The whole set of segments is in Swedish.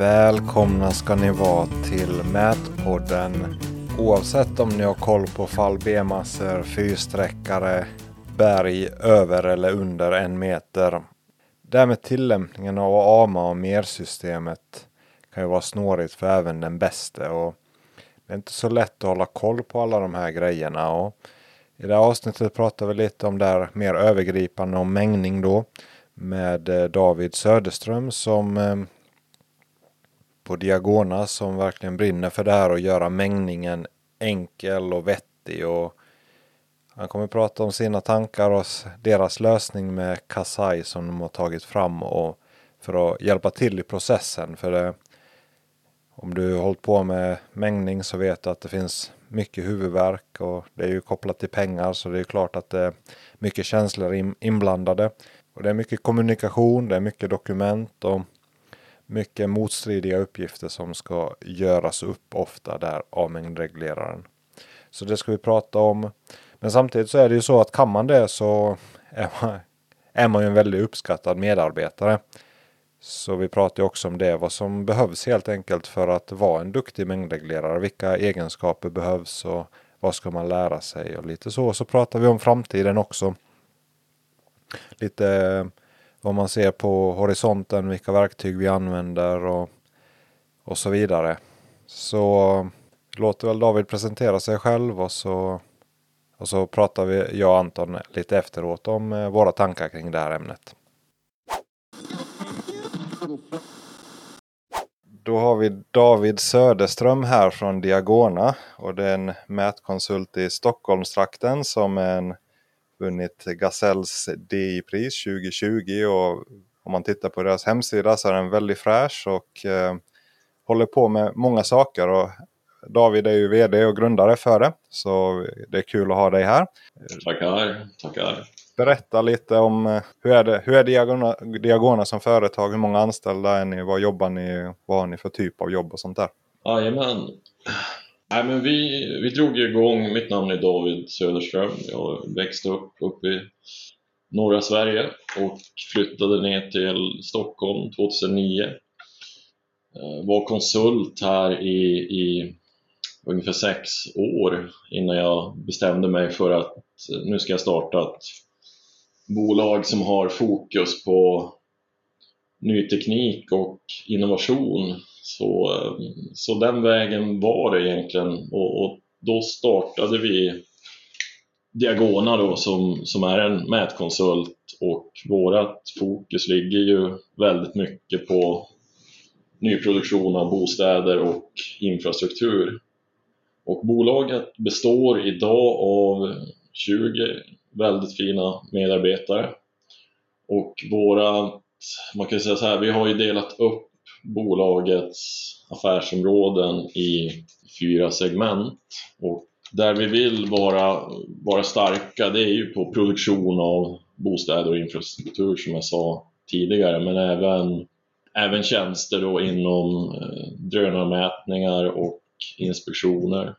Välkomna ska ni vara till Mätpodden. Oavsett om ni har koll på fall B-massor, fyrsträckare, berg över eller under en meter. Det här med tillämpningen av AMA och MER-systemet kan ju vara snårigt för även den bäste. Och det är inte så lätt att hålla koll på alla de här grejerna. Och I det här avsnittet pratar vi lite om det här mer övergripande om mängning då. Med eh, David Söderström som eh, på Diagona som verkligen brinner för det här och göra mängningen enkel och vettig. Och han kommer prata om sina tankar och deras lösning med Kasai som de har tagit fram och för att hjälpa till i processen. För det, om du har hållit på med mängning så vet du att det finns mycket huvudvärk och det är ju kopplat till pengar så det är klart att det är mycket känslor inblandade. Och det är mycket kommunikation, det är mycket dokument och mycket motstridiga uppgifter som ska göras upp ofta där av mängdregleraren. Så det ska vi prata om. Men samtidigt så är det ju så att kan man det så är man, är man ju en väldigt uppskattad medarbetare. Så vi pratar ju också om det, vad som behövs helt enkelt för att vara en duktig mängdreglerare. Vilka egenskaper behövs och vad ska man lära sig och lite så. Så pratar vi om framtiden också. Lite vad man ser på horisonten, vilka verktyg vi använder och, och så vidare. Så låter väl David presentera sig själv och så, och så pratar vi, jag och Anton lite efteråt om eh, våra tankar kring det här ämnet. Då har vi David Söderström här från Diagona och det är en mätkonsult i Stockholmstrakten som är en vunnit Gazells DI-pris 2020 och om man tittar på deras hemsida så är den väldigt fräsch och eh, håller på med många saker. Och David är ju VD och grundare för det, så det är kul att ha dig här. Tackar, tackar. Berätta lite om eh, hur är det, hur är Diagona, Diagona som företag? Hur många anställda är ni? Vad jobbar ni? Vad har ni för typ av jobb och sånt där? Jajamän. Nej, men vi, vi drog igång, mitt namn är David Söderström, jag växte upp uppe i norra Sverige och flyttade ner till Stockholm 2009. Eh, var konsult här i, i ungefär sex år innan jag bestämde mig för att nu ska jag starta ett bolag som har fokus på ny teknik och innovation. Så, så den vägen var det egentligen. Och, och då startade vi Diagona då som, som är en mätkonsult. Och vårt fokus ligger ju väldigt mycket på nyproduktion av bostäder och infrastruktur. Och bolaget består idag av 20 väldigt fina medarbetare. Och våra, man kan säga så här, vi har ju delat upp bolagets affärsområden i fyra segment. Och där vi vill vara, vara starka det är ju på produktion av bostäder och infrastruktur som jag sa tidigare men även, även tjänster då inom eh, drönarmätningar och inspektioner.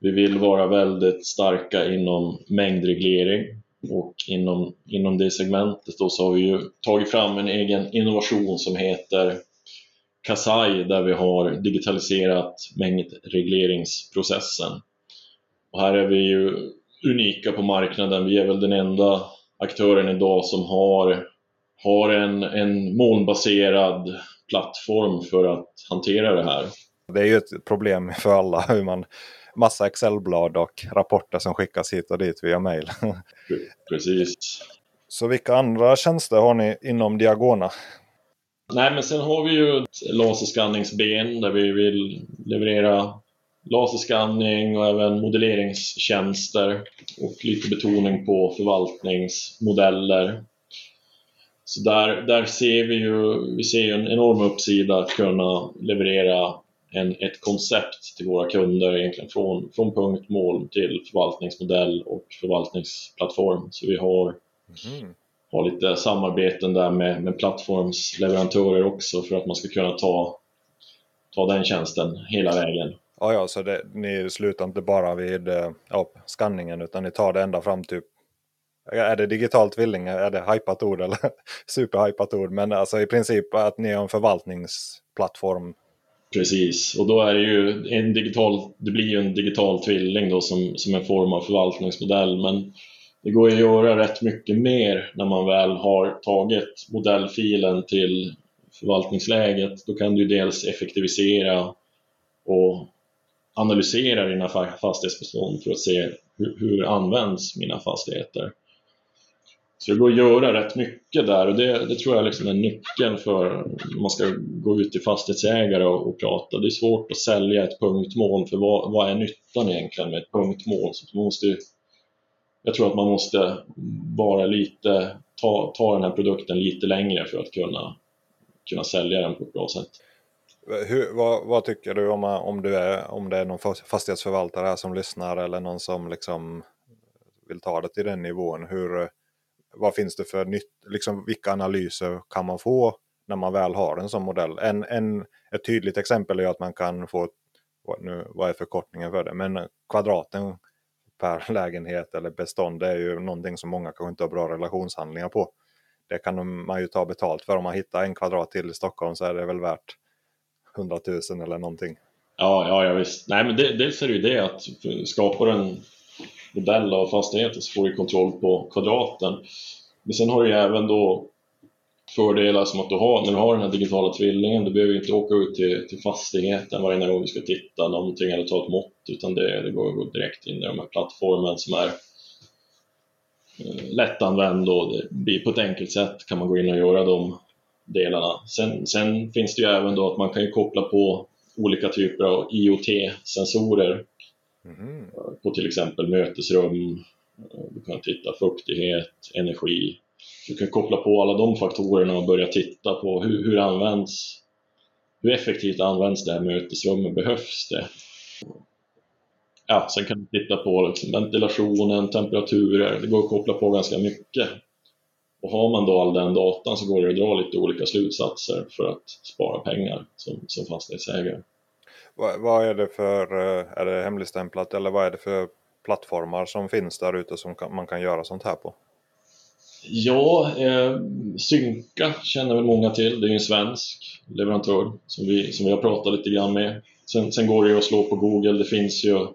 Vi vill vara väldigt starka inom mängdreglering och inom, inom det segmentet då så har vi ju tagit fram en egen innovation som heter Kasai där vi har digitaliserat mängdregleringsprocessen. Och här är vi ju unika på marknaden. Vi är väl den enda aktören idag som har, har en, en molnbaserad plattform för att hantera det här. Det är ju ett problem för alla hur man massa Excel-blad och rapporter som skickas hit och dit via mail. Precis. Så vilka andra tjänster har ni inom Diagona? Nej, men sen har vi ju ett laserskanningsben där vi vill leverera laserskanning och även modelleringstjänster och lite betoning på förvaltningsmodeller. Så där, där ser vi ju vi ser en enorm uppsida att kunna leverera en, ett koncept till våra kunder egentligen från, från punkt, mål till förvaltningsmodell och förvaltningsplattform. Så vi har mm ha lite samarbeten där med, med plattformsleverantörer också för att man ska kunna ta, ta den tjänsten hela vägen. Ja, ja, så det, ni slutar inte bara vid eh, ja, skanningen utan ni tar det ända fram till är det digital tvilling, är det hypat ord eller superhypat ord? Men alltså i princip att ni är en förvaltningsplattform. Precis, och då är det ju en digital, det blir ju en digital tvilling då som, som en form av förvaltningsmodell. Men det går att göra rätt mycket mer när man väl har tagit modellfilen till förvaltningsläget. Då kan du dels effektivisera och analysera dina fastighetsbestånd för att se hur, hur används mina fastigheter. Så det går att göra rätt mycket där och det, det tror jag liksom är nyckeln för om man ska gå ut till fastighetsägare och, och, prata. Det är svårt att sälja ett punktmål för vad, vad är nyttan egentligen med ett punktmål? Så man måste, jag tror att man måste vara lite, ta, ta den här produkten lite längre för att kunna, kunna sälja den på ett bra sätt. Hur, vad, vad, tycker du om, om, du är, om det är någon fastighetsförvaltare här som lyssnar eller någon som liksom vill ta det till den nivån? Hur, vad finns det för nytt, liksom, vilka analyser kan man få när man väl har en sån modell? En, en, ett tydligt exempel är att man kan få, nu, vad är förkortningen för det, men kvadraten per lägenhet eller bestånd det är ju någonting som många kanske inte har bra relationshandlingar på. Det kan man ju ta betalt för. Om man hittar en kvadrat till i Stockholm så är det väl värt 100 000 eller någonting. Ja, ja, ja visst. Nej, men det, dels är det ju det att skapar en modell av fastigheten så får du kontroll på kvadraten. Men sen har du ju även då fördelar som att du har, när du har den här digitala tvillingen, du behöver inte åka ut till, till fastigheten varje gång du ska titta någonting eller ta ett mått, utan det, det går att gå direkt in i de här plattformen som är eh, lättanvänd och det blir på ett enkelt sätt kan man gå in och göra de delarna. Sen, sen finns det ju även då att man kan koppla på olika typer av IoT-sensorer mm. på till exempel mötesrum, eh, du kan titta fuktighet, energi. Du kan koppla på alla de faktorerna och börja titta på hur, hur används hur effektivt används det här mötesrummet? Behövs det? Ja, sen kan du titta på liksom ventilationen, temperaturer, det går att koppla på ganska mycket. Och har man då all den datan så går det att dra lite olika slutsatser för att spara pengar som, som fastighetsägare. Vad, vad är det för, eh, är det hemligstämplat eller vad är det för plattformar som finns där ute som man kan göra sånt här på? Ja, eh, Synka känner väl många till. Det är ju en svensk leverantör som vi, som vi har pratat lite grann med. Sen, sen går det ju att slå på Google. Det finns ju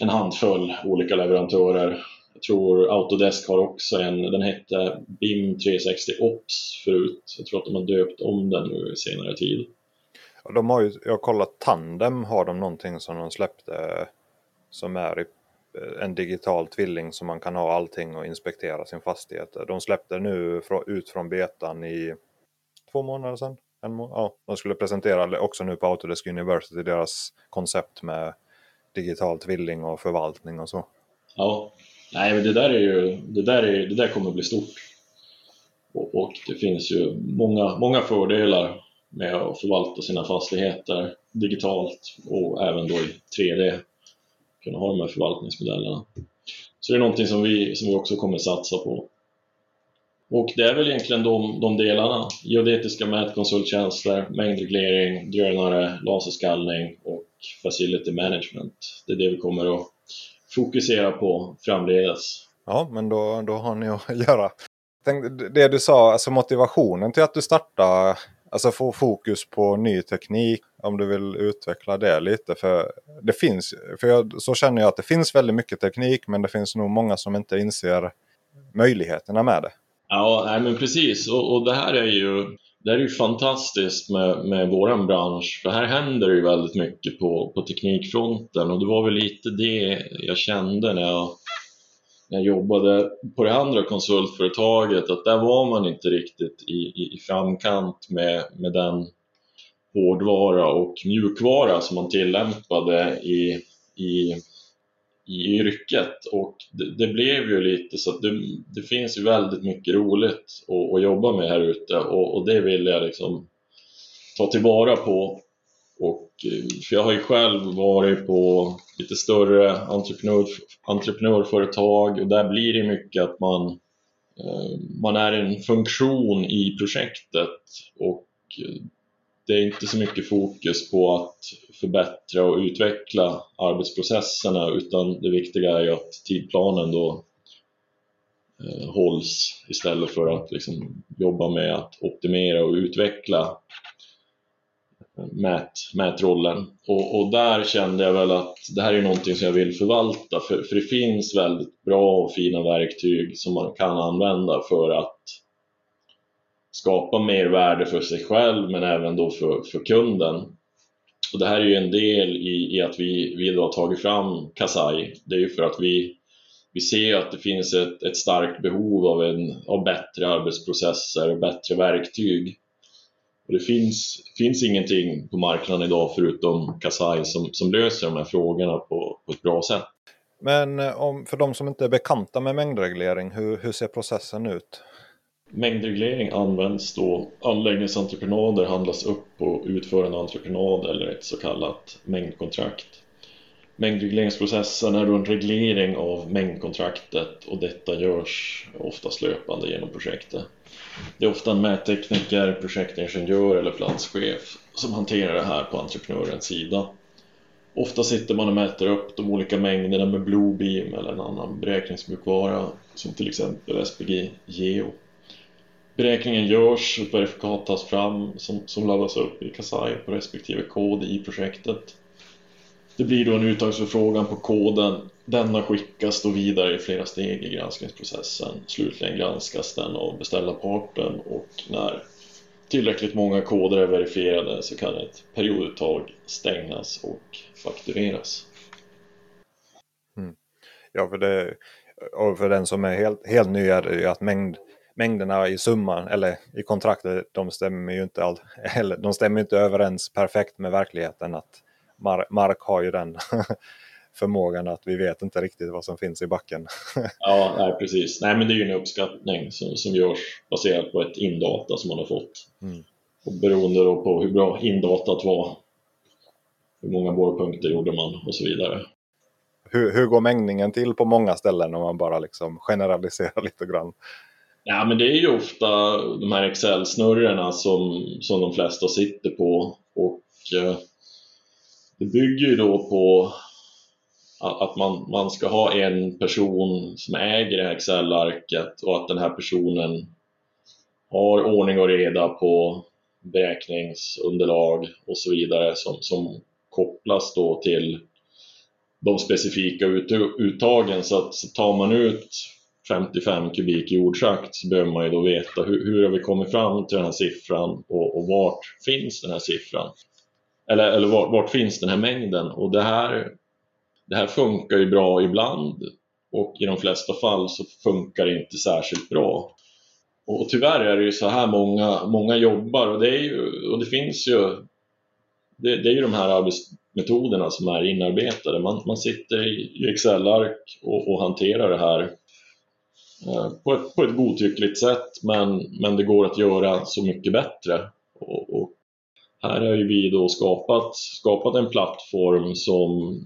en handfull olika leverantörer jag tror Autodesk har också en, den hette BIM 360 OPS förut. Jag tror att de har döpt om den nu i senare tid. De har ju, jag har kollat Tandem har de någonting som de släppte som är eh, en digital tvilling som man kan ha allting och inspektera sin fastighet. De släppte nu ut från betan i två månader sedan. En må ja, de skulle presentera också nu på Autodesk University deras koncept med digital tvilling och förvaltning och så. Ja, Nej, men det där, är ju, det där, är, det där kommer bli stort. Och, och, det finns ju många, många fördelar med att förvalta sina fastigheter digitalt och även då i 3D. Kunna ha de här förvaltningsmodellerna. Så det är någonting som vi, som vi också kommer satsa på. Och det är väl egentligen de, de delarna. Geodetiska mätkonsulttjänster, mängdreglering, drönare, laserskallning och facility management. Det är det vi kommer att fokusera på framledes. Ja, men då, då har ni att göra. Tänk, det du sa, alltså motivationen till att du startade, alltså få fokus på ny teknik, om du vill utveckla det lite. För det finns, för jag, så känner jag att det finns väldigt mycket teknik, men det finns nog många som inte inser möjligheterna med det. Ja, nej, men precis. Och, och det här är ju det är ju fantastiskt med, med vår bransch, för här händer det ju väldigt mycket på, på teknikfronten och det var väl lite det jag kände när jag, när jag jobbade på det andra konsultföretaget, att där var man inte riktigt i, i, i framkant med, med den hårdvara och mjukvara som man tillämpade i, i i yrket och det, det, blev ju lite så att det, det finns ju väldigt mycket roligt att, att jobba med här ute och, och, det vill jag liksom ta tillvara på. Eh, för jag har ju själv varit på lite större entreprenör, entreprenörföretag. Och där blir det mycket att man, eh, man är en funktion i projektet. Och eh, det är inte så mycket fokus på att förbättra och utveckla arbetsprocesserna utan det viktiga är ju att tidplanen då hålls istället för att liksom jobba med att optimera och utveckla mät, mätrollen. Och, och, där kände jag väl att det här är någonting som jag vill förvalta för, för det finns väldigt bra och fina verktyg som man kan använda för att skapa mer värde för sig själv men även då för, för kunden. Och det här är ju en del i, i att vi, vi då har tagit fram Kasai. Det är ju för att vi, vi ser att det finns ett, ett starkt behov av, en, av bättre arbetsprocesser och bättre verktyg och det finns, finns ingenting på marknaden idag förutom Kasai som, som löser de här frågorna på, på ett bra sätt. Men eh, om, för de som inte är bekanta med mängdreglering, hur, hur ser processen ut? Mängdreglering används då anläggningsentreprenader handlas upp på utförande entreprenad eller ett så kallat mängdkontrakt. Mängdregleringsprocessen är då en reglering av mängdkontraktet och detta görs oftast löpande genom projektet. Det är ofta en mättekniker, projektingenjör eller platschef som hanterar det här på entreprenörens sida. Ofta sitter man och mäter upp de olika mängderna med Bluebeam eller en annan beräkningsmjukvara som till exempel SPG Geo. Beräkningen görs, ett verifikat tas fram som, som laddas upp i Kasai på respektive kod i projektet. Det blir då en uttagsförfrågan på koden. Denna skickas då vidare i flera steg i granskningsprocessen. Slutligen granskas den av beställarparten och när tillräckligt många koder är verifierade så kan ett perioduttag stängas och faktureras. Mm. Ja, för, det, och för den som är helt, helt ny är det ju att mängd, mängderna i summan eller i kontraktet de stämmer ju inte, all, eller, de stämmer inte överens perfekt med verkligheten. att Mark, Mark har ju den förmågan att vi vet inte riktigt vad som finns i backen. ja, nej, precis. Nej, men det är ju en uppskattning som, som görs baserat på ett indata som man har fått. Mm. Och beroende då på hur bra indatat var, hur många borrpunkter gjorde man och så vidare. Hur, hur går mängningen till på många ställen om man bara liksom generaliserar lite grann? Ja, men det är ju ofta de här Excel-snurrorna som, som de flesta sitter på och eh, det bygger ju då på att man, man ska ha en person som äger det här Excel-arket och att den här personen har ordning och reda på beräkningsunderlag och så vidare som, som kopplas då till de specifika ut, uttagen. Så att så tar man ut 55 kubik jordschakt så behöver man ju då veta hur, hur har vi kommit fram till den här siffran och, och vart finns den här siffran? Eller, eller vart, vart, finns den här mängden? Och det här, det här funkar ju bra ibland och i de flesta fall så funkar det inte särskilt bra. Och tyvärr är det ju så här många, många jobbar och det, är ju, och det finns ju det, det är ju de här arbetsmetoderna som är inarbetade. Man, man sitter i Excel-ark och, och, hanterar det här eh, på, ett, på ett godtyckligt sätt men, men det går att göra så mycket bättre. Här har ju vi då skapat, skapat en plattform som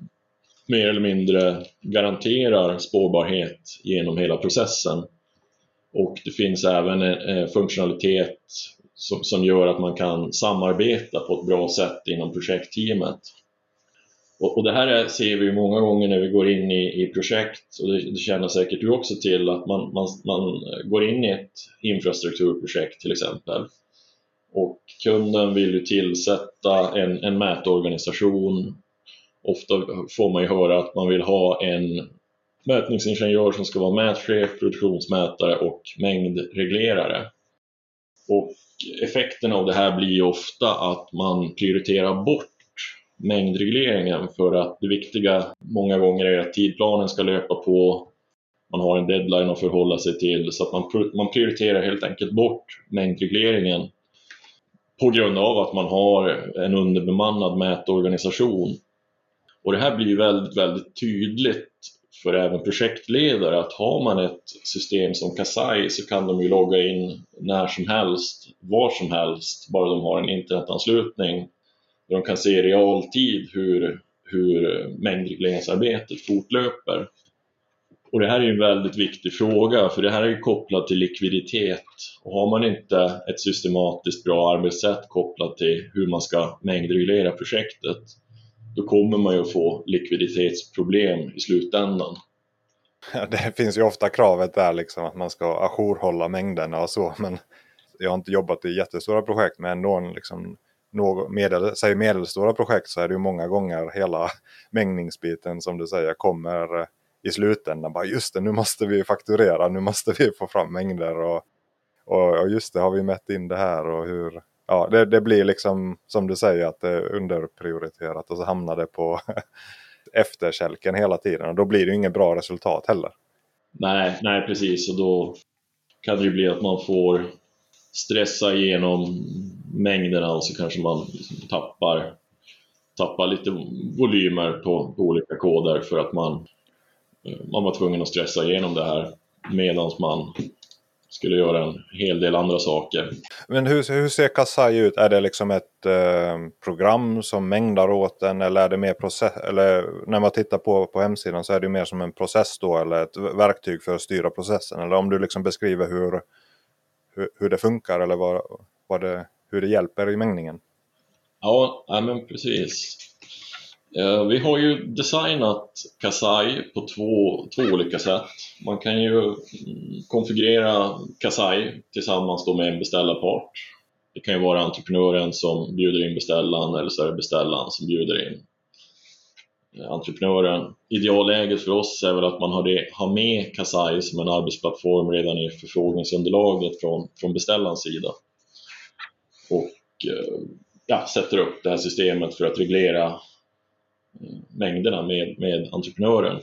mer eller mindre garanterar spårbarhet genom hela processen. Och det finns även en funktionalitet som, som gör att man kan samarbeta på ett bra sätt inom projektteamet. Och, och det här är, ser vi många gånger när vi går in i, i projekt, och det, det känner säkert du också till, att man, man, man går in i ett infrastrukturprojekt till exempel och kunden vill ju tillsätta en, en mätorganisation. Ofta får man ju höra att man vill ha en mätningsingenjör som ska vara mätchef, produktionsmätare och mängdreglerare. Och effekten av det här blir ju ofta att man prioriterar bort mängdregleringen för att det viktiga många gånger är att tidplanen ska löpa på, man har en deadline att förhålla sig till så att man, man prioriterar helt enkelt bort mängdregleringen på grund av att man har en underbemannad mätorganisation. Och det här blir väldigt, väldigt tydligt för även projektledare att har man ett system som Kasai så kan de ju logga in när som helst, var som helst, bara de har en internetanslutning. De kan se i realtid hur, hur mängdregleringsarbetet fortlöper. Och det här är en väldigt viktig fråga för det här är kopplat till likviditet och har man inte ett systematiskt bra arbetssätt kopplat till hur man ska mängdreglera projektet då kommer man ju att få likviditetsproblem i slutändan. det finns ju ofta kravet där liksom att man ska ajourhålla mängderna och så. Men jag har inte jobbat i jättestora projekt men ändå liksom något medel, säg medelstora projekt så är det ju många gånger hela mängningsbiten som du säger kommer i slutändan. Bara just det, nu måste vi fakturera, nu måste vi få fram mängder och, och, och just det, har vi mätt in det här och hur... Ja, det, det blir liksom som du säger att det är underprioriterat och så hamnar det på efterkälken hela tiden och då blir det inget bra resultat heller. Nej, nej precis och då kan det ju bli att man får stressa igenom mängderna och så kanske man liksom tappar, tappar lite volymer på, på olika koder för att man, man var tvungen att stressa igenom det här medan man skulle göra en hel del andra saker. Men hur, hur ser Kasai ut? Är det liksom ett eh, program som mängdar åt en eller är det mer process? Eller när man tittar på, på hemsidan så är det mer som en process då eller ett verktyg för att styra processen? Eller om du liksom beskriver hur, hur, hur det funkar eller vad, vad det, hur det hjälper i mängningen? Ja, ja men precis. Eh, vi har ju designat Kasai på två, två olika sätt. Man kan ju mm, konfigurera Kasai tillsammans då med en beställarpart. Det kan ju vara entreprenören som bjuder in beställaren eller så är det beställaren som bjuder in eh, entreprenören. Idealläget för oss är väl att man har, det, har med Kasai som en arbetsplattform redan i förfrågningsunderlaget från, från beställarens sida. Och eh, ja, sätter upp det här systemet för att reglera mängderna med, med entreprenören.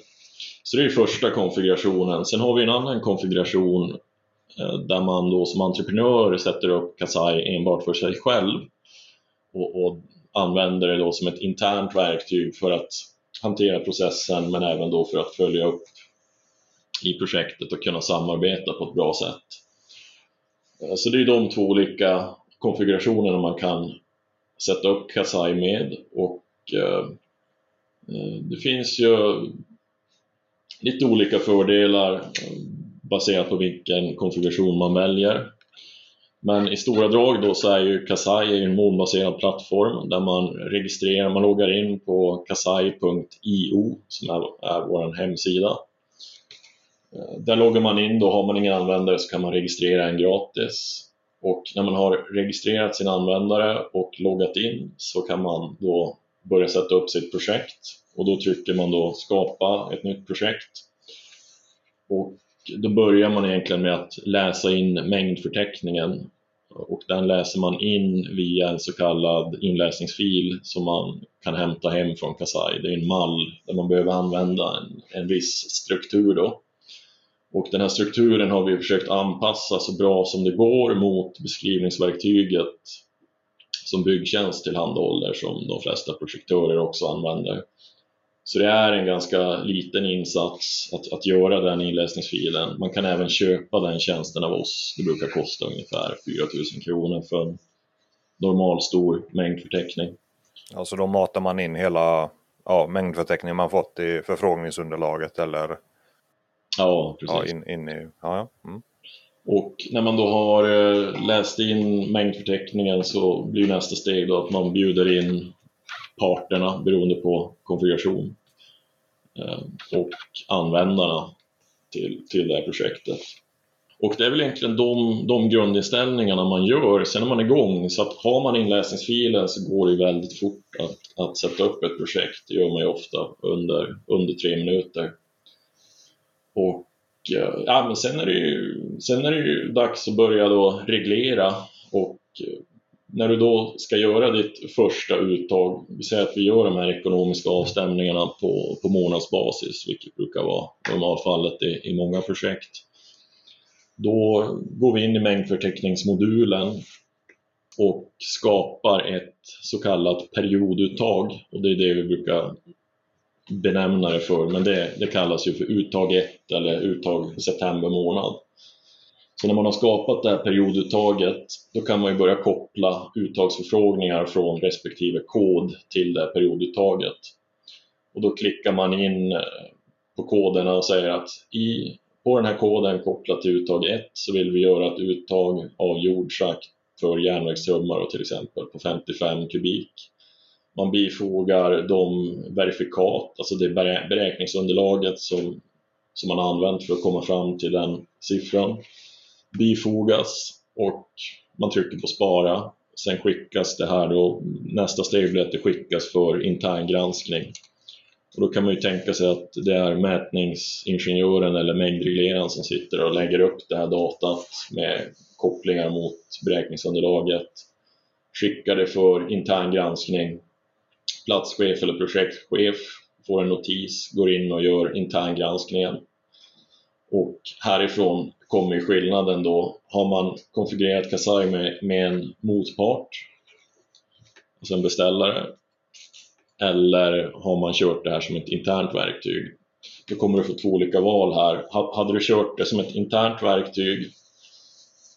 Så det är första konfigurationen. Sen har vi en annan konfiguration eh, där man då som entreprenör sätter upp Kasai enbart för sig själv och, och använder det då som ett internt verktyg för att hantera processen men även då för att följa upp i projektet och kunna samarbeta på ett bra sätt. Eh, så det är de två olika konfigurationerna man kan sätta upp Kasai med och eh, Eh, det finns ju lite olika fördelar eh, baserat på vilken konfiguration man väljer. Men i stora drag då så är ju Kasai en molnbaserad plattform där man registrerar, man loggar in på kasai.io som är, är vår hemsida. Eh, där loggar man in, då har man ingen användare så kan man registrera en gratis. Och när man har registrerat sin användare och loggat in så kan man då börja sätta upp sitt projekt och då trycker man då skapa ett nytt projekt. Och då börjar man egentligen med att läsa in mängdförteckningen och den läser man in via en så kallad inläsningsfil som man kan hämta hem från Kasai. Det är en mall där man behöver använda en, en viss struktur då. Och den här strukturen har vi försökt anpassa så bra som det går mot beskrivningsverktyget som byggtjänst tillhandahåller som de flesta projektörer också använder. Så det är en ganska liten insats att, att göra den inläsningsfilen. Man kan även köpa den tjänsten av oss. Det brukar kosta ungefär 4000 kronor för en normal stor mängdförteckning. Alltså då matar man in hela ja, mängdförteckningen man fått i förfrågningsunderlaget eller? Ja, precis. Ja, in, in i, ja, mm. Och när man då har eh, läst in mängdförteckningen så blir nästa steg då att man bjuder in parterna beroende på konfiguration eh, och användarna till, till det här projektet. Och det är väl egentligen de, de grundinställningarna man gör, sen är man igång. Så att har man inläsningsfilen så går det väldigt fort att, att sätta upp ett projekt. Det gör man ju ofta under, under tre minuter. Och Eh, ja, men sen, är det ju, sen är det ju dags att börja då reglera och eh, när du då ska göra ditt första uttag, vi säger att vi gör de här ekonomiska avstämningarna på, på månadsbasis, vilket brukar vara normalfallet i, i många projekt. Då går vi in i mängdförteckningsmodulen och skapar ett så kallat perioduttag och det är det vi brukar benämna det för, men det, det kallas ju för uttag 1 eller uttag september månad. Så när man har skapat det här perioduttaget, då kan man ju börja koppla uttagsförfrågningar från respektive kod till det här perioduttaget. Och då klickar man in eh, på koderna och säger att i, på den här koden kopplat till uttag 1 så vill vi göra ett uttag av jordschakt för järnvägstrummor till exempel på 55 kubik man bifogar de verifikat, alltså det beräkningsunderlaget som, som man har använt för att komma fram till den siffran bifogas och man trycker på spara. Sen skickas det här då, nästa steg blir att det skickas för intern granskning. Och då kan man ju tänka sig att det är mätningsingenjören eller mängdregleraren som sitter och lägger upp det här datat med kopplingar mot beräkningsunderlaget, skickar det för intern granskning, platschef eller projektchef får en notis, går in och gör interngranskningen. Och härifrån kommer skillnaden då. Har man konfigurerat Kasai med, med en motpart, alltså en beställare, eller har man kört det här som ett internt verktyg? Då kommer du få två olika val här. Hade du kört det som ett internt verktyg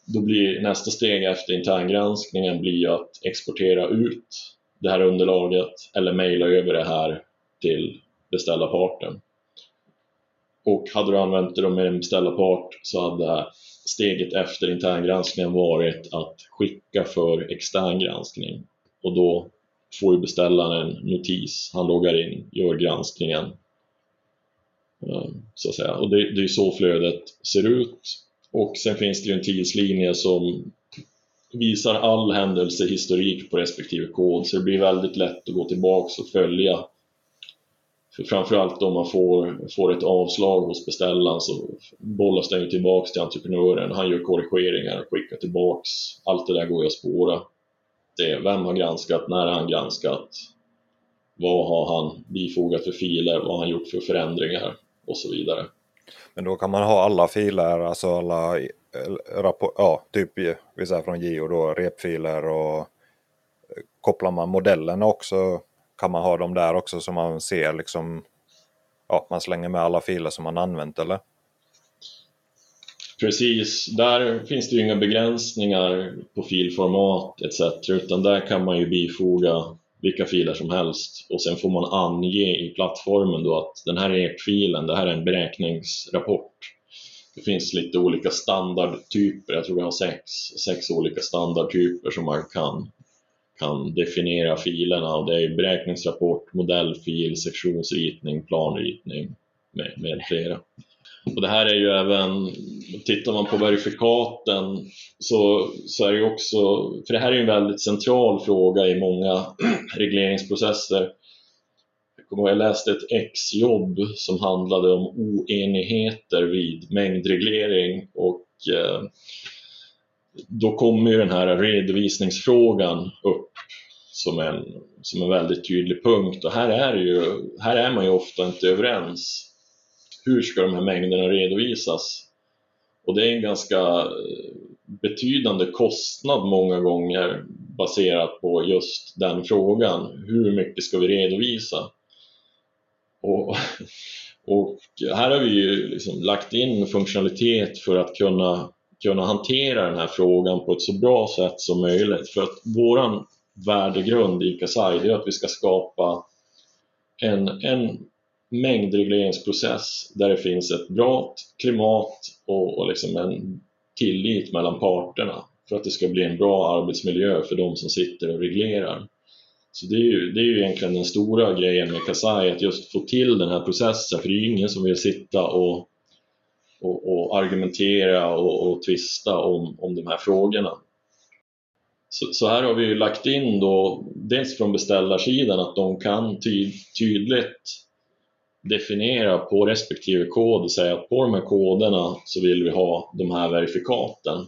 då blir nästa steg efter interngranskningen blir att exportera ut det här underlaget eller mejla över det här till beställarparten. Och hade du använt det med en beställarpart så hade steget efter interngranskningen varit att skicka för extern granskning och då får ju beställaren en notis, han loggar in, gör granskningen eh, så att säga. Och det, det är så flödet ser ut och sen finns det ju en tidslinje som visar all händelsehistorik på respektive kod så det blir väldigt lätt att gå tillbaks och följa för framförallt om man får, får ett avslag hos beställaren så bollas den ju tillbaks till entreprenören, han gör korrigeringar, och skickar tillbaks, allt det där går ju att spåra. Det är vem har granskat, när har han granskat, vad har han bifogat för filer, vad har han gjort för förändringar och så vidare. Men då kan man ha alla filer, alltså alla eh, rapport, ja, typ eh, vi säger från Geo då, repfiler och eh, kopplar man modellerna också kan man ha dem där också så man ser liksom, ja, man slänger med alla filer som man använt eller? Precis, där finns det ju inga begränsningar på filformat etc. utan där kan man ju bifoga vilka filer som helst och sen får man ange i plattformen då att den här är filen det här är en beräkningsrapport. Det finns lite olika standardtyper, jag tror vi har sex, sex olika standardtyper som man kan kan definiera filerna och det är beräkningsrapport, modellfil, sektionsritning, planritning med, med flera. Och det här är ju även, tittar man på verifikaten så, så är det ju också, för det här är ju en väldigt central fråga i många regleringsprocesser. Jag kommer ihåg, jag läste ett exjobb som handlade om oenigheter vid mängdreglering och eh, då kommer ju den här redovisningsfrågan upp som en, som en väldigt tydlig punkt och här är, ju, här är man ju ofta inte överens. Hur ska de här mängderna redovisas? Och det är en ganska eh, betydande kostnad många gånger baserat på just den frågan. Hur mycket ska vi redovisa? Och, och här har vi ju liksom lagt in funktionalitet för att kunna kunna hantera den här frågan på ett så bra sätt som möjligt. För att våran värdegrund i Kasai är att vi ska skapa en, en mängdregleringsprocess där det finns ett bra klimat och, och liksom en tillit mellan parterna för att det ska bli en bra arbetsmiljö för de som sitter och reglerar. Så det är ju, det är ju egentligen den stora grejen med Kasai, att just få till den här processen, för det är ju ingen som vill sitta och och, och argumentera och, och tvista om, om de här frågorna. Så, så, här har vi lagt in då, dels från beställarsidan att de kan ty, tydligt definiera på respektive kod och säga att på de här koderna så vill vi ha de här verifikaten.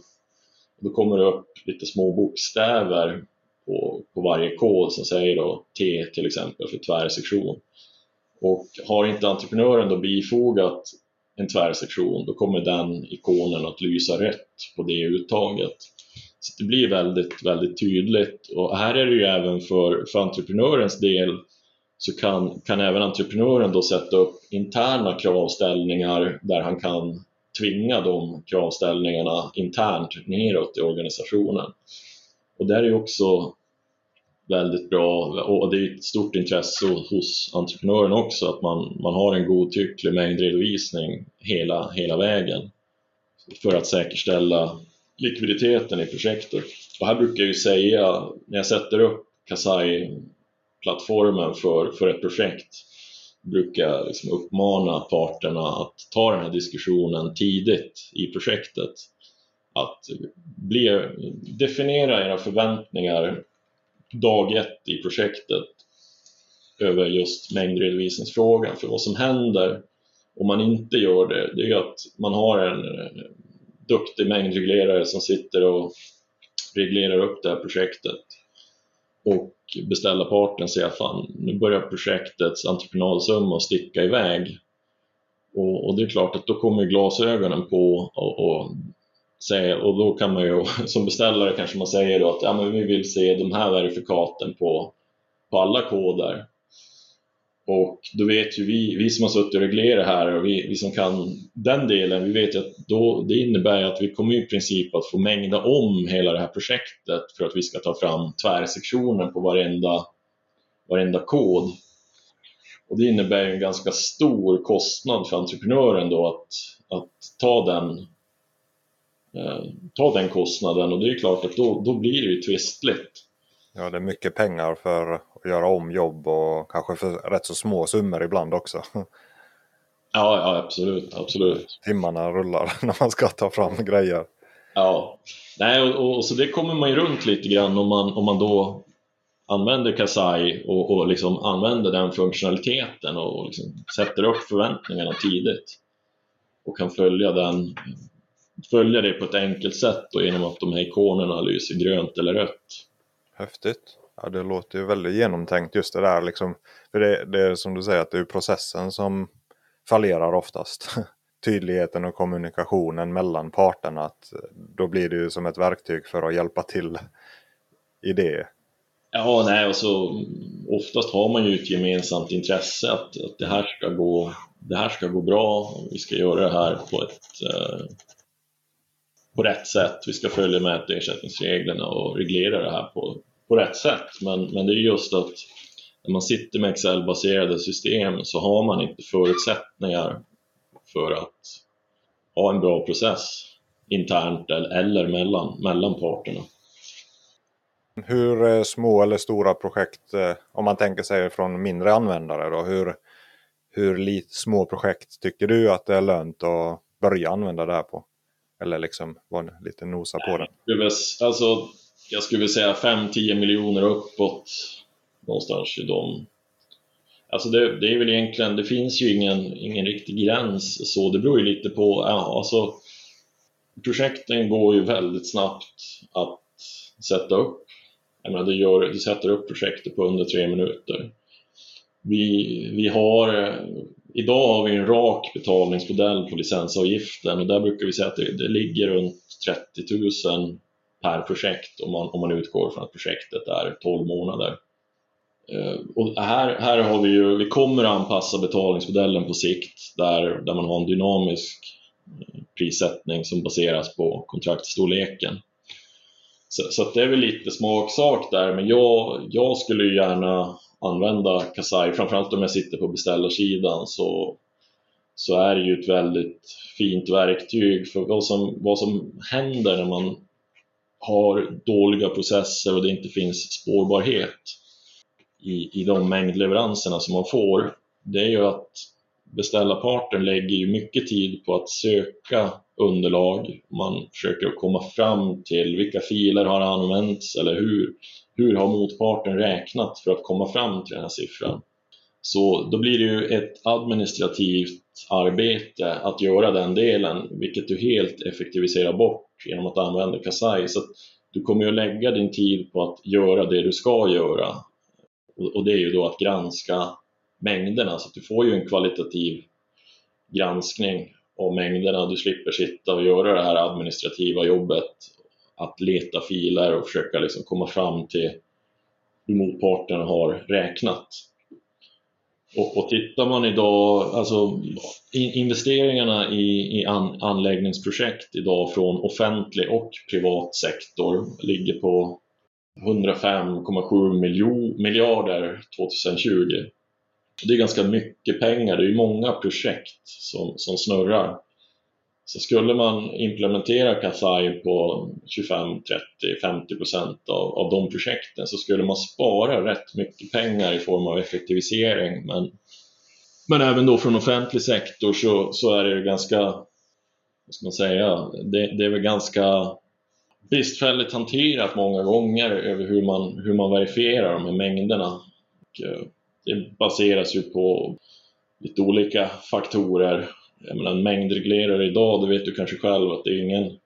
Då kommer det upp lite små bokstäver på, på varje kod som säger då T till exempel för tvärsektion. Och har inte entreprenören då bifogat en tvärsektion, då kommer den ikonen att lysa rätt på det uttaget. Så det blir väldigt, väldigt tydligt och här är det ju även för, för entreprenörens del så kan, kan även entreprenören då sätta upp interna kravställningar där han kan tvinga de kravställningarna internt neråt i organisationen. Och där är också väldigt bra och det är ett stort intresse hos entreprenören också att man, man har en godtycklig mängdredovisning hela, hela vägen för att säkerställa likviditeten i projektet. Och här brukar jag ju säga, när jag sätter upp Kasai plattformen för, för ett projekt, brukar jag liksom uppmana parterna att ta den här diskussionen tidigt i projektet. Att bli, definiera era förväntningar dag ett i projektet över just mängdredovisningsfrågan. För vad som händer om man inte gör det, det är att man har en duktig mängdreglerare som sitter och reglerar upp det här projektet och beställarparten säger fan nu börjar projektets entreprenadsumma att sticka iväg. Och, och, det är klart att då kommer glasögonen på och, och, säga, och då kan man ju som beställare kanske man säger då att ja, men vi vill se de här verifikaten på, på alla koder och då vet ju vi, vi som har suttit och reglerat här och vi, vi som kan den delen, vi vet ju att då, det innebär att vi kommer i princip att få mängda om hela det här projektet för att vi ska ta fram tvärsektioner på varenda, varenda kod. Och det innebär ju en ganska stor kostnad för entreprenören då att, att ta, den, eh, ta den kostnaden och det är klart att då, då blir det ju tvistligt. Ja, det är mycket pengar för att göra om jobb och kanske för rätt så små summor ibland också. Ja, ja absolut, absolut. Timmarna rullar när man ska ta fram grejer. Ja, nej och, och, så det kommer man ju runt lite grann om man, om man då använder Kasai och, och liksom använder den funktionaliteten och liksom sätter upp förväntningarna tidigt och kan följa den följa det på ett enkelt sätt och genom att de här ikonerna lyser grönt eller rött. Häftigt. Ja, det låter ju väldigt genomtänkt just det där liksom. För det, det är som du säger att det är processen som fallerar oftast. Tydligheten och kommunikationen mellan parterna. Att då blir det ju som ett verktyg för att hjälpa till i det. Ja, nej, och så oftast har man ju ett gemensamt intresse att, att det, här ska gå, det här ska gå bra. Vi ska göra det här på ett eh, på rätt sätt. Vi ska följa med ersättningsreglerna och reglera det här på, på rätt sätt. Men, men det är just att när man sitter med Excel-baserade system så har man inte förutsättningar för att ha en bra process internt eller mellan, mellan parterna. Hur eh, små eller stora projekt, eh, om man tänker sig från mindre användare då, hur, hur små projekt tycker du att det är lönt att börja använda det här på? Eller liksom var lite nosa på den. Alltså, jag skulle säga 5-10 miljoner uppåt någonstans i dem. Alltså det, det, är väl egentligen, det finns ju ingen, ingen riktig gräns så, det beror ju lite på, ja, alltså projekten går ju väldigt snabbt att sätta upp. Jag menar, du, gör, du sätter upp projektet på under tre minuter. Vi, vi har Idag har vi en rak betalningsmodell på licensavgiften och där brukar vi säga att det, det ligger runt 30 000 per projekt om man, om man utgår från att projektet är 12 månader. Eh, och här, här har vi ju, vi kommer anpassa betalningsmodellen på sikt där, där man har en dynamisk eh, prissättning som baseras på kontraktstorleken. Så, så det är väl lite smaksak där, men jag, jag skulle ju gärna använda Kasai, framförallt om jag sitter på beställarsidan så, så är det ju ett väldigt fint verktyg för vad som, vad som händer när man har dåliga processer och det inte finns spårbarhet i, i de mängdleveranserna som man får, det är ju att beställarparten lägger ju mycket tid på att söka underlag. Man försöker komma fram till vilka filer har använts eller hur, hur har motparten räknat för att komma fram till den här siffran? Så då blir det ju ett administrativt arbete att göra den delen, vilket du helt effektiviserar bort genom att använda Kasai. Så du kommer ju att lägga din tid på att göra det du ska göra. Och det är ju då att granska mängderna, så att du får ju en kvalitativ granskning av mängderna. Du slipper sitta och göra det här administrativa jobbet att leta filer och försöka liksom komma fram till hur motparten har räknat. Och, och tittar man idag, alltså investeringarna i, i an, anläggningsprojekt idag från offentlig och privat sektor ligger på 105,7 miljarder 2020. Det är ganska mycket pengar, det är många projekt som, som snurrar. Så skulle man implementera Kasai på 25, 30, 50 procent av, av de projekten så skulle man spara rätt mycket pengar i form av effektivisering men men även då från offentlig sektor så, så är det ganska, vad ska man säga, det, det är väl ganska bristfälligt hanterat många gånger över hur man, hur man verifierar de här mängderna. Och eh, det baseras ju på lite olika faktorer. Jag menar, en mängdreglerare idag, det vet du kanske själv att det är ingen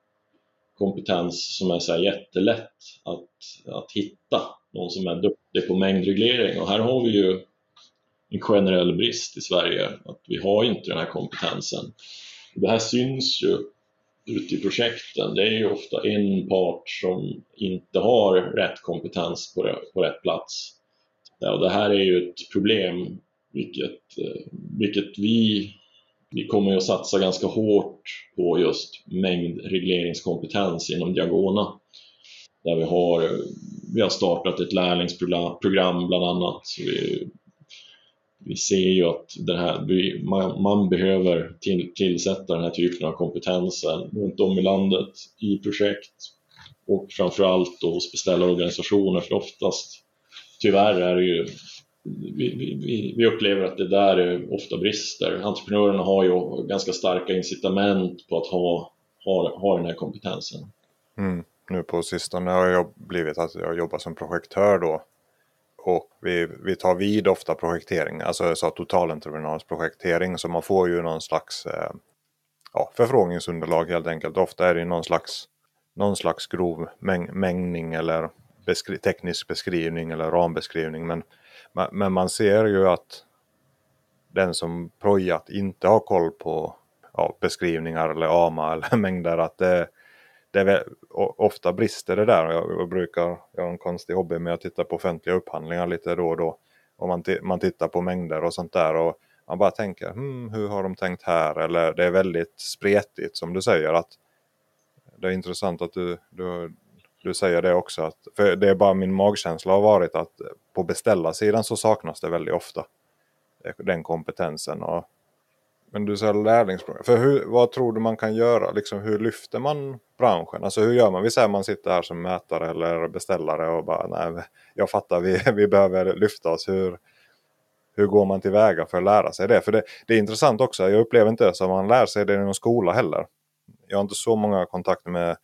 kompetens som är så här jättelätt att, att hitta. Någon som är duktig på mängdreglering och här har vi ju en generell brist i Sverige, att vi har inte den här kompetensen. Det här syns ju ute i projekten. Det är ju ofta en part som inte har rätt kompetens på, på rätt plats. Och det här är ju ett problem, vilket, eh, vilket vi, vi kommer att satsa ganska hårt på just mängdregleringskompetens inom Diagona. Där vi har, vi har startat ett lärlingsprogram bland annat. Vi vi ser ju att det här, man, man behöver till, tillsätta den här typen av kompetenser runt om i landet i projekt och framförallt då hos beställarorganisationer för oftast tyvärr är det ju vi, vi, vi upplever att det där är ofta brister. Entreprenörerna har ju ganska starka incitament på att ha, ha, ha den här kompetensen. Mm. Nu på sistone har jag blivit att jag jobbar som projektör då och vi, vi tar vid ofta projektering, alltså så totalentreprenadsprojektering. Så man får ju någon slags eh, ja, förfrågningsunderlag helt enkelt. Ofta är det någon slags, någon slags grov mäng, mängning eller beskri teknisk beskrivning eller rambeskrivning. Men, men man ser ju att den som projat inte har koll på ja, beskrivningar eller AMA eller mängder. Att det, det är ofta brister det där. Jag, jag brukar, jag har en konstig hobby med att titta på offentliga upphandlingar lite då och då. Och man, man tittar på mängder och sånt där. och man bara tänker, hmm, hur har de tänkt här? Eller det är väldigt spretigt som du säger. att Det är intressant att du, du, du säger det också. Att, för det är bara min magkänsla har varit att på beställarsidan så saknas det väldigt ofta. Eh, den kompetensen. Och men du säger lärlingsprogram. För hur, vad tror du man kan göra? Liksom, hur lyfter man branschen? Alltså hur gör man? Vi säger att man sitter här som mätare eller beställare och bara nej, jag fattar vi, vi behöver lyfta oss. Hur, hur går man tillväga för att lära sig det? För det, det är intressant också. Jag upplever inte det som man lär sig det i någon skola heller. Jag har inte så många kontakter med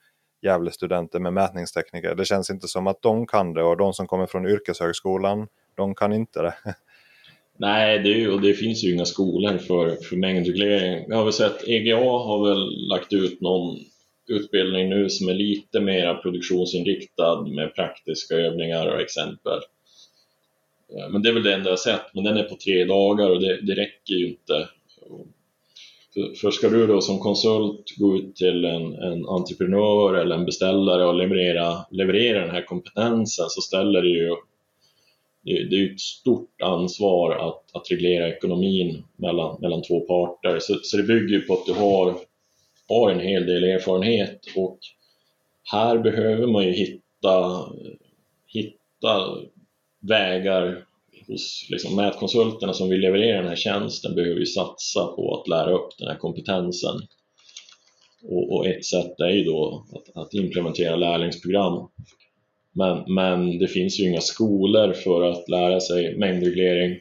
Gävle-studenter med mätningstekniker. Det känns inte som att de kan det och de som kommer från yrkeshögskolan, de kan inte det. Nej, det, och det finns ju inga skolor för, för mängdreglering. Jag har väl sett EGA har väl lagt ut någon utbildning nu som är lite mer produktionsinriktad med praktiska övningar och exempel. Eh, men det är väl det enda jag sett, men den är på tre dagar och det, det räcker ju inte. För, för ska du då som konsult gå ut till en, en entreprenör eller en beställare och leverera, leverera den här kompetensen så ställer det ju det, det är ett stort ansvar att, att reglera ekonomin mellan, mellan två parter. Så, så det bygger på att du har, har en hel del erfarenhet och här behöver man ju hitta, hitta vägar hos liksom mätkonsulterna som vill leverera den här tjänsten behöver ju satsa på att lära upp den här kompetensen. Och, och ett sätt är ju då att, att implementera lärlingsprogram. Men, men det finns ju inga skolor för att lära sig mängdreglering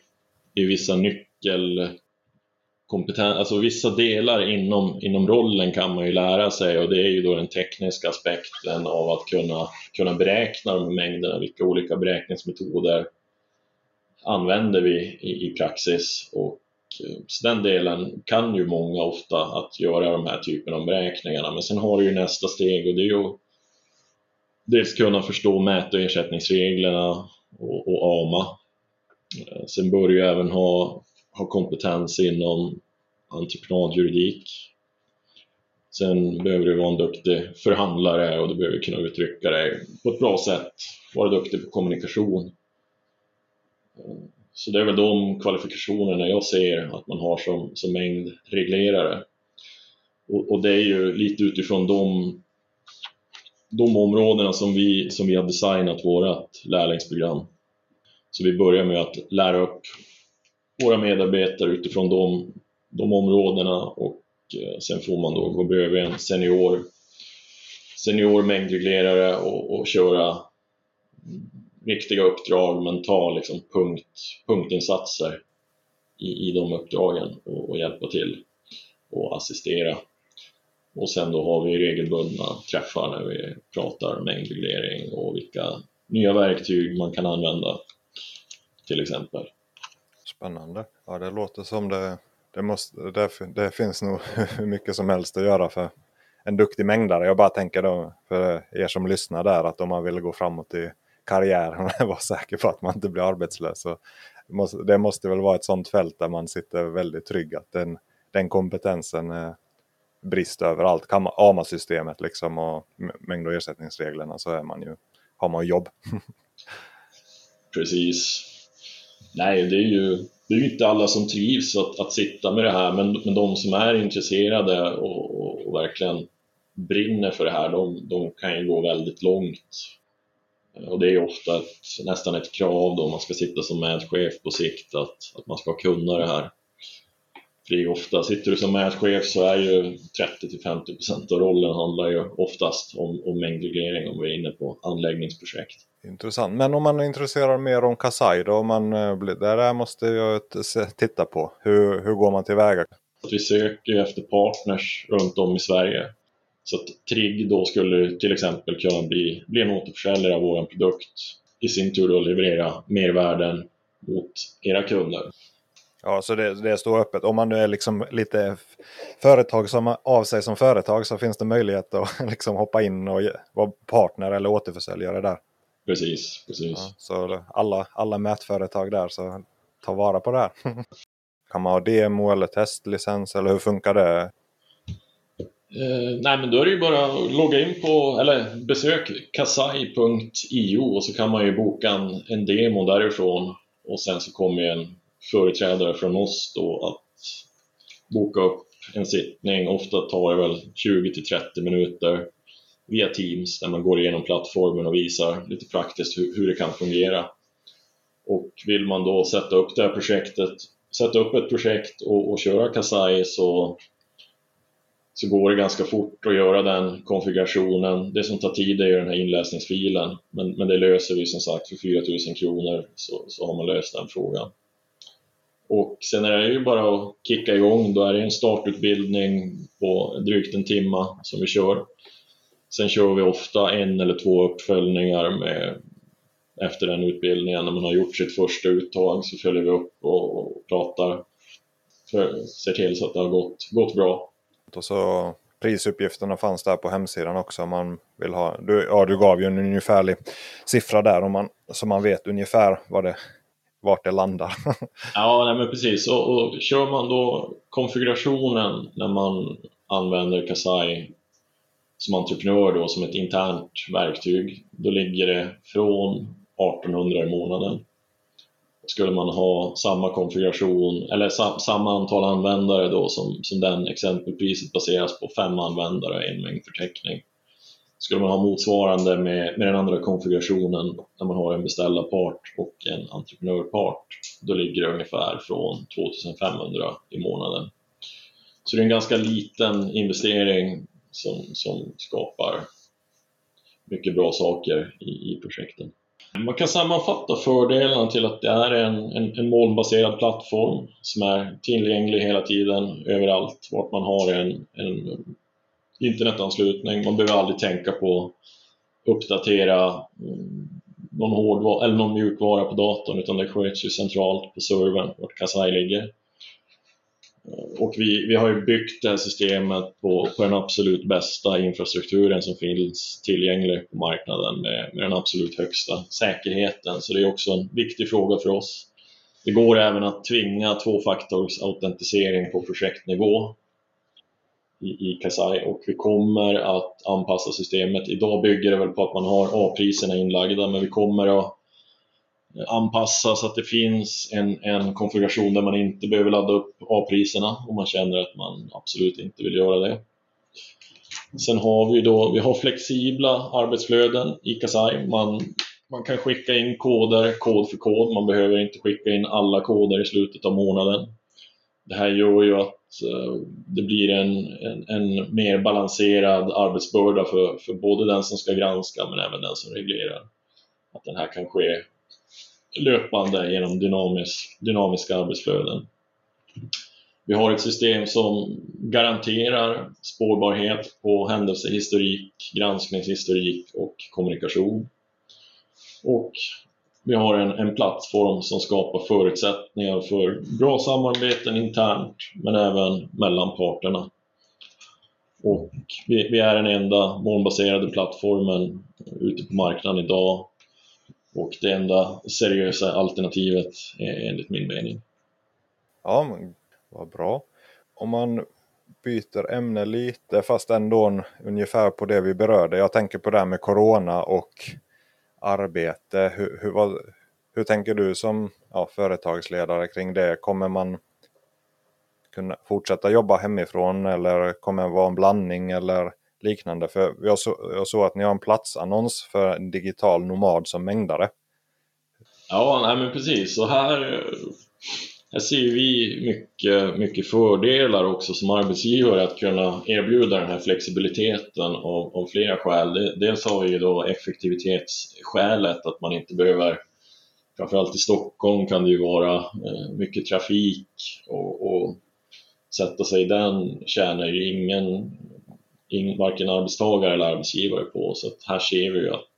i vissa nyckelkompetens, alltså vissa delar inom, inom rollen kan man ju lära sig och det är ju då den tekniska aspekten av att kunna, kunna beräkna de mängderna, vilka olika beräkningsmetoder använder vi i, i praxis och eh, så den delen kan ju många ofta att göra de här typen av beräkningarna men sen har du ju nästa steg och det är ju dels kunna förstå mät och ersättningsreglerna och, och AMA. Eh, sen bör du även ha, ha kompetens inom entreprenadjuridik. Sen behöver du vara en duktig förhandlare och du behöver kunna uttrycka dig på ett bra sätt, vara duktig på kommunikation. Så det är väl de kvalifikationerna jag ser att man har som, som mängdreglerare. Och, och det är ju lite utifrån de de områdena som vi, som vi har designat vårt lärlingsprogram. Så vi börjar med att lära upp våra medarbetare utifrån de, de områdena och eh, sen får man då gå bredvid en senior, senior mängdreglerare och, och köra riktiga uppdrag men ta liksom punkt, punktinsatser i, i de uppdragen och, och hjälpa till och assistera. Och sen då har vi regelbundna träffar när vi pratar mängdreglering och vilka nya verktyg man kan använda till exempel. Spännande. Ja, det låter som det, det, måste, det, det finns nog hur mycket som helst att göra för en duktig mängdare. Jag bara tänker då för er som lyssnar där att om man vill gå framåt i karriären och vara säker på att man inte blir arbetslös. Så det, måste, väl vara ett sånt fält där man sitter väldigt trygg att den, den kompetensen eh, brister brist överallt. Kan man, AMA-systemet liksom och mängd och ersättningsreglerna så är man ju, har man jobb. Precis. Nej, det är ju det är inte alla som trivs att, att sitta med det här, men, men de som är intresserade och, och, och verkligen brinner för det här, de, de, kan ju gå väldigt långt. Och det är ofta ett, nästan ett krav då man ska sitta som mätchef på sikt, att, att man ska kunna det här. För det är ofta, sitter du som mätchef så är ju 30-50% av rollen handlar ju oftast om, om mängdreglering om vi är inne på anläggningsprojekt. Intressant. Men om man är intresserad mer om Kasai då? Om man, eh, det där måste jag titta på. Hur, hur går man tillväga? vi söker efter partners runt om i Sverige. Så att Trigg då skulle till exempel kunna bli, bli en återförsäljare av vår produkt. I sin tur då leverera mervärden mot era kunder. Ja, så det, det står öppet. Om man nu är liksom lite företag som av sig som företag så finns det möjlighet att liksom hoppa in och vara partner eller återförsäljare där. Precis, precis. Ja, så alla, alla mätföretag där, så ta vara på det här. kan man ha demo eller testlicens eller hur funkar det? Eh, nej men då är det ju bara att logga in på, eller besök kasai.io och så kan man ju boka en, en demo därifrån och sen så kommer en företrädare från oss då att boka upp en sittning. Ofta tar det väl 20 till 30 minuter via Teams där man går igenom plattformen och visar lite praktiskt hur, hur det kan fungera. Och vill man då sätta upp det här projektet, sätta upp ett projekt och, och köra Kasai så, så går det ganska fort att göra den konfigurationen. Det som tar tid är den här inläsningsfilen, men, men det löser vi som sagt för 4000 kronor så, så har man löst den frågan. Och sen är det ju bara att kicka igång, då är det en startutbildning på drygt en timma som vi kör. Sen kör vi ofta en eller två uppföljningar med, efter den utbildningen. När man har gjort sitt första uttag så följer vi upp och, och pratar. För, ser till så att det har gått, gått bra. Och så prisuppgifterna fanns där på hemsidan också. Om man vill ha, du, ja, du gav ju en ungefärlig siffra där om man, så man vet ungefär vad det, vart det landar. ja, nej, men precis. Och, och kör man då konfigurationen när man använder Kasai som entreprenör då som ett internt verktyg, då ligger det från 1800 i månaden. Skulle man ha samma konfiguration eller sa, samma antal användare då som, som den exempelpriset baseras på fem användare, en mängdförteckning. Skulle man ha motsvarande med, med den andra konfigurationen när man har en beställarpart och en entreprenörpart, då ligger det ungefär från 2500 i månaden. Så det är en ganska liten investering som, som skapar mycket bra saker i, i projekten. Mm. Man kan sammanfatta fördelarna till att det är en, en, en molnbaserad plattform som är tillgänglig hela tiden överallt vart man har en, en internetanslutning. Man behöver aldrig tänka på att uppdatera mm, någon hårdvara eller någon mjukvara på datorn utan det sköts ju centralt på servern vart Kasai ligger. Och vi, vi har ju byggt det här systemet på, på den absolut bästa infrastrukturen som finns tillgänglig på marknaden med, med den absolut högsta säkerheten. Så det är också en viktig fråga för oss. Det går även att tvinga tvåfaktorsautentisering på projektnivå i, i Kasai och vi kommer att anpassa systemet. Idag bygger det väl på att man har A-priserna inlagda men vi kommer att Eh, anpassa så att det finns en, en konfiguration där man inte behöver ladda upp A-priserna om man känner att man absolut inte vill göra det. Sen har vi då, vi har flexibla arbetsflöden i Kasai. Man, man kan skicka in koder, kod för kod. Man behöver inte skicka in alla koder i slutet av månaden. Det här gör ju att eh, det blir en, en, en, mer balanserad arbetsbörda för, för både den som ska granska men även den som reglerar. Att den här kan ske löpande genom dynamisk, dynamiska arbetsflöden. vi har ett system som garanterar spårbarhet på händelsehistorik, granskningshistorik och kommunikation. Och vi har en, en plattform som skapar förutsättningar för bra samarbeten internt men även mellan parterna. Och vi, vi är den enda molnbaserade plattformen ute på marknaden idag och det enda seriösa alternativet enligt min mening. Ja, men vad bra. Om man byter ämne lite fast ändå ungefär på det vi berörde. Jag tänker på det här med Corona och arbete. Hur, hur, vad, hur tänker du som ja, företagsledare kring det? Kommer man kunna fortsätta jobba hemifrån eller kommer det vara en blandning eller liknande? För jag, så, jag såg att ni har en platsannons för en digital nomad som mängdare. Ja, nej men precis. Så här, här ser vi mycket, mycket fördelar också som arbetsgivare att kunna erbjuda den här flexibiliteten av, av flera skäl. Dels har vi då effektivitetsskälet, att man inte behöver Framförallt i Stockholm kan det ju vara eh, mycket trafik och, och sätta sig i den tjänar ju ingen, ingen, varken arbetstagare eller arbetsgivare på. Så här ser vi ju att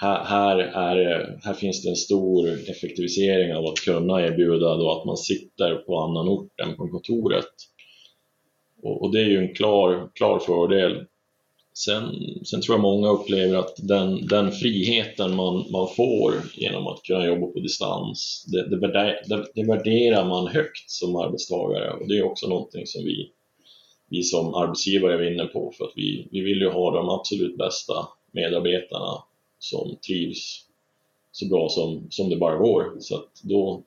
här, här, är, här finns det en stor effektivisering av att kunna erbjuda då att man sitter på annan ort än på kontoret. Och, och det är ju en klar, klar fördel. Sen, sen tror jag många upplever att den, den friheten man, man får genom att kunna jobba på distans, det, det, värderar, det värderar man högt som arbetstagare och det är också någonting som vi, vi som arbetsgivare vinner på för att vi, vi vill ju ha de absolut bästa medarbetarna som trivs så bra som, som det bara går. Så att då,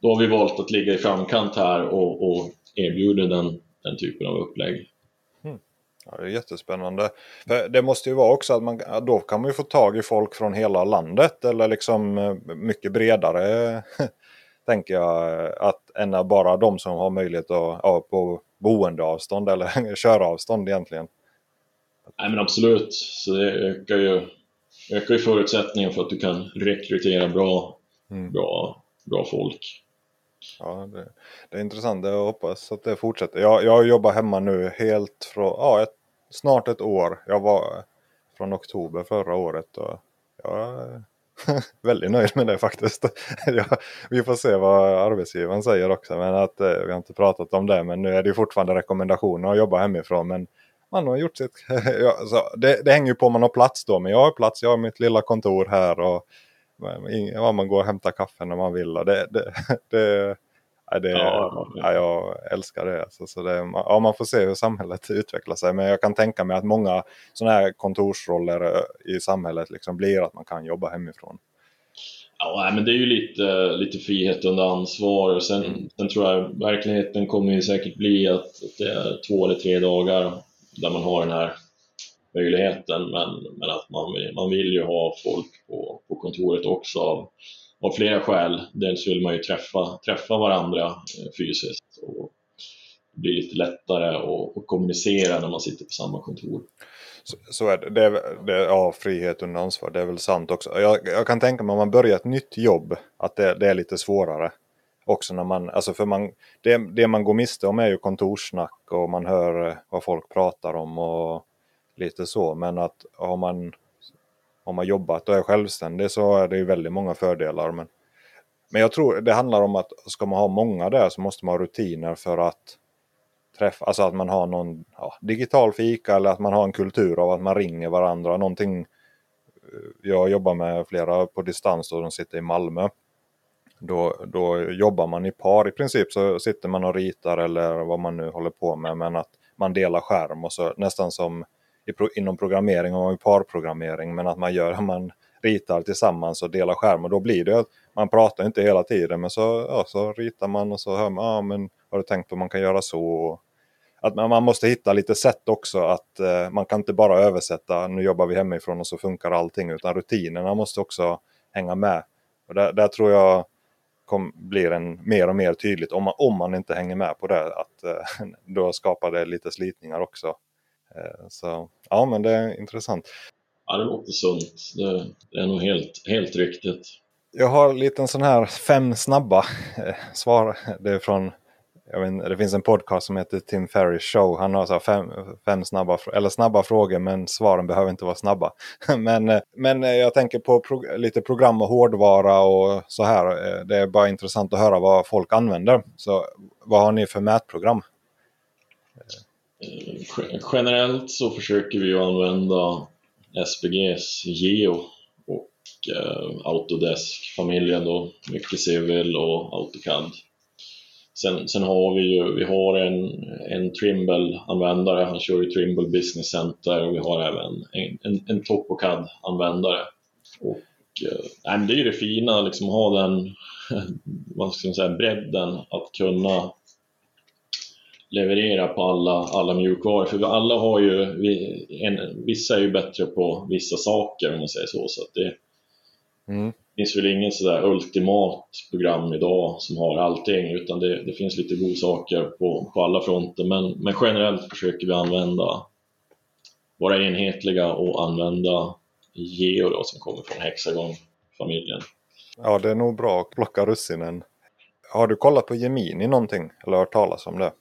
då har vi valt att ligga i framkant här och, och erbjuda den, den typen av upplägg. Mm. Ja, det är jättespännande. För det måste ju vara också att man, då kan man ju få tag i folk från hela landet eller liksom eh, mycket bredare tänker jag att än bara de som har möjlighet att ja, på boendeavstånd eller köravstånd egentligen. Nej men absolut, så det ökar ju ökar ju förutsättningen för att du kan rekrytera bra, mm. bra, bra folk. Ja, det, det, är intressant. Jag hoppas att det fortsätter. Jag, jag jobbar hemma nu helt från, ja, ett, snart ett år. Jag var från oktober förra året och jag väldigt nöjd med det faktiskt. ja, vi får se vad arbetsgivaren säger också. Men att, eh, vi har inte pratat om det, men nu är det fortfarande rekommendationer att jobba hemifrån. Men man har gjort sitt. ja, så det, det hänger ju på om man har plats då. Men jag har plats, jag har mitt lilla kontor här. och ja, Man går och hämtar kaffe när man vill. Och det, det, det, det, ja, ja, jag älskar det. Alltså, så det ja, man får se hur samhället utvecklar sig. Men jag kan tänka mig att många sådana här kontorsroller eh, i samhället liksom blir att man kan jobba hemifrån. Ja, men det är ju lite, lite frihet under ansvar. Sen, mm. sen tror jag verkligheten kommer ju säkert bli att det är två eller tre dagar där man har den här möjligheten men, men att man, man vill ju ha folk på, på kontoret också av, av flera skäl. Dels vill man ju träffa, träffa varandra eh, fysiskt och det blir lite lättare att, att kommunicera när man sitter på samma kontor. Så, så är det. det, det ja, frihet under ansvar, det är väl sant också. Jag, jag kan tänka mig om man börjar ett nytt jobb att det, det är lite svårare också när man, alltså för man, det, det man går miste om är ju kontorssnack och man hör eh, vad folk pratar om och lite så. Men att har man, har man jobbat och är självständig så är det ju väldigt många fördelar. Men, men jag tror det handlar om att ska man ha många där så måste man ha rutiner för att träffa, alltså att man har någon ja, digital fika eller att man har en kultur av att man ringer varandra. Någonting, eh, jag jobbar med flera på distans och de sitter i Malmö. Då, då jobbar man i par i princip så sitter man och ritar eller vad man nu håller på med men att man delar skärm och så nästan som inom programmering och parprogrammering men att man gör man ritar tillsammans och delar skärm och då blir det att man pratar inte hela tiden men så, ja, så ritar man och så hör man, ja men har du tänkt på man kan göra så? Att man, man måste hitta lite sätt också att eh, man kan inte bara översätta nu jobbar vi hemifrån och så funkar allting utan rutinerna måste också hänga med. Och där, där tror jag kom, blir en mer och mer tydligt om man, om man inte hänger med på det. Att eh, då skapar det lite slitningar också. Eh, så ja, men det är intressant. Ja, det låter sunt. Det, det är nog helt, helt riktigt. Jag har en liten sån här fem snabba eh, svar. Det är från vet, det finns en podcast som heter Tim Ferris show. Han har så fem, fem snabba, eller snabba frågor men svaren behöver inte vara snabba. men, eh, men jag tänker på pro, lite program och hårdvara och så här. Det är bara intressant att höra vad folk använder. Så vad har ni för mätprogram? Generellt så försöker vi använda SPGs Geo och eh, Autodesk-familjen då. Mycket Civil och AutoCAD. Sen, sen har vi ju vi har en, en Trimble-användare, han kör ju Trimble Business Center och vi har även en, en, en TopoCAD-användare. Och, eh, det är ju det fina, liksom att ha den vad ska man säga, bredden att kunna leverera på alla, alla mjukvaror. För vi alla har ju, vi, en, vissa är ju bättre på vissa saker om man säger så. så att det, mm finns väl ingen sådär ultimat program idag som har allting utan det, det finns lite godsaker på, på alla fronter men, men generellt försöker vi använda vara enhetliga och använda Geo då, som kommer från Hexagon-familjen. Ja, det är nog bra att plocka russinen. Har du kollat på Gemini någonting eller hört talas om det?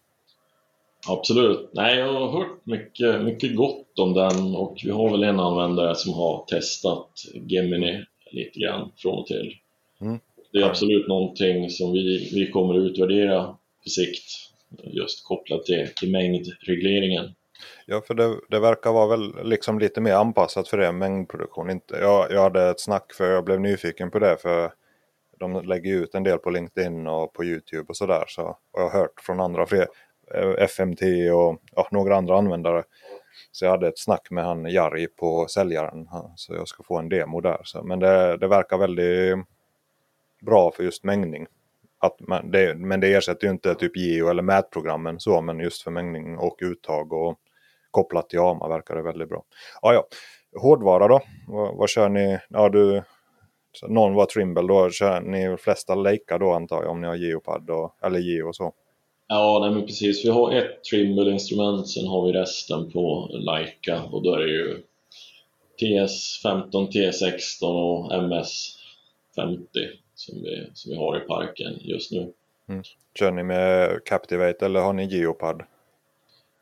Absolut. Nej, jag har hört mycket, mycket gott om den och vi har väl en användare som har testat Gemini lite grann från och till. Mm. Det är absolut någonting som vi, vi kommer att utvärdera på sikt just kopplat till, till mängdregleringen. Ja, för det, det, verkar vara väl liksom lite mer anpassat för det, mängdproduktion. Inte, jag, jag hade ett snack för jag blev nyfiken på det för de lägger ut en del på LinkedIn och på YouTube och sådär. Så, och jag har hört från andra, fler, Eh, FMT och ja, några andra användare så jag hade ett snack med han Jari på säljaren. Så jag ska få en demo där. Så, men det, det verkar väldigt bra för just mängning. Att man, det, men det ersätter ju inte typ Geo eller mätprogrammen så, men just för mängning och uttag och kopplat till AMA verkar det väldigt bra. Ja, ja. Hårdvara då? Vad, vad kör ni? Ja, du, någon var Trimble då. Kör ni flesta Leica då antar jag om ni har Geopad och, eller Geo och så? Ja, nej, men precis. Vi har ett Trimble-instrument, sen har vi resten på Leica och då är det ju TS15, T16 och MS50 som vi, som vi har i parken just nu. Mm. Kör ni med Captivate eller har ni Geopad?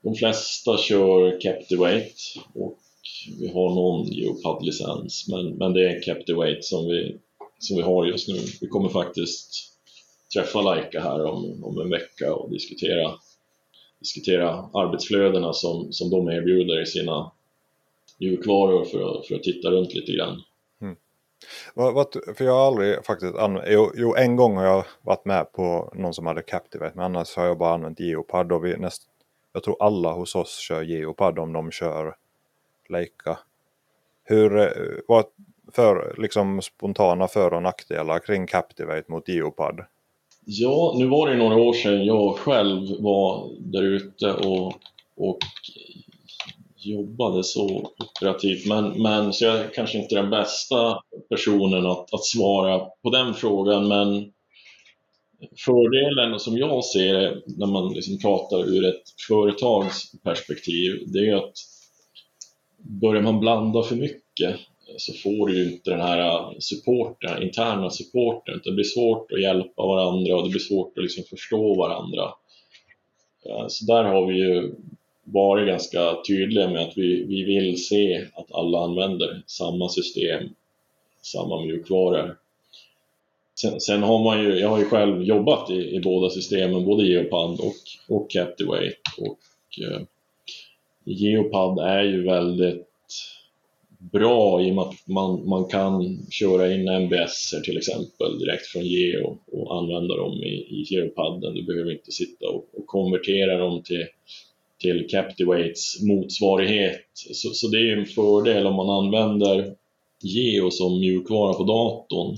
De flesta kör Captivate och vi har någon Geopad-licens men, men det är Captivate som vi, som vi har just nu. Vi kommer faktiskt träffa Laika här om, om en vecka och diskutera, diskutera arbetsflödena som, som de erbjuder i sina mjukvaror för att, för att titta runt lite grann. Mm. För jag har aldrig faktiskt använt, jo, jo, en gång har jag varit med på någon som hade Captivate men annars har jag bara använt Geopad och vi näst, jag tror alla hos oss kör Geopad om de kör Leica. Hur, eh, vad för liksom spontana för och nackdelar kring Captivate mot Geopad? Ja, nu var det några år sedan jag själv var där ute och, och jobbade så operativt, men, men så jag är kanske inte den bästa personen att, att svara på den frågan, men fördelen som jag ser när man liksom pratar ur ett företagsperspektiv, det är att börjar man blanda för mycket så får du ju inte den här äh, supporten, interna supporten. Det blir svårt att hjälpa varandra och det blir svårt att liksom förstå varandra. Äh, så där har vi ju varit ganska tydliga med att vi, vi vill se att alla använder samma system, samma mjukvaror. Sen, sen, har man ju, jag har ju själv jobbat i, i båda systemen, både Geopad och, och Captivate. Och, eh, Geopad är ju väldigt bra i och med att man, man kan köra in MBS till exempel direkt från Geo och använda dem i, i Geopadden. Du behöver inte sitta och, och konvertera dem till, till Captivates motsvarighet. Så, så det är en fördel om man använder Geo som mjukvara på datorn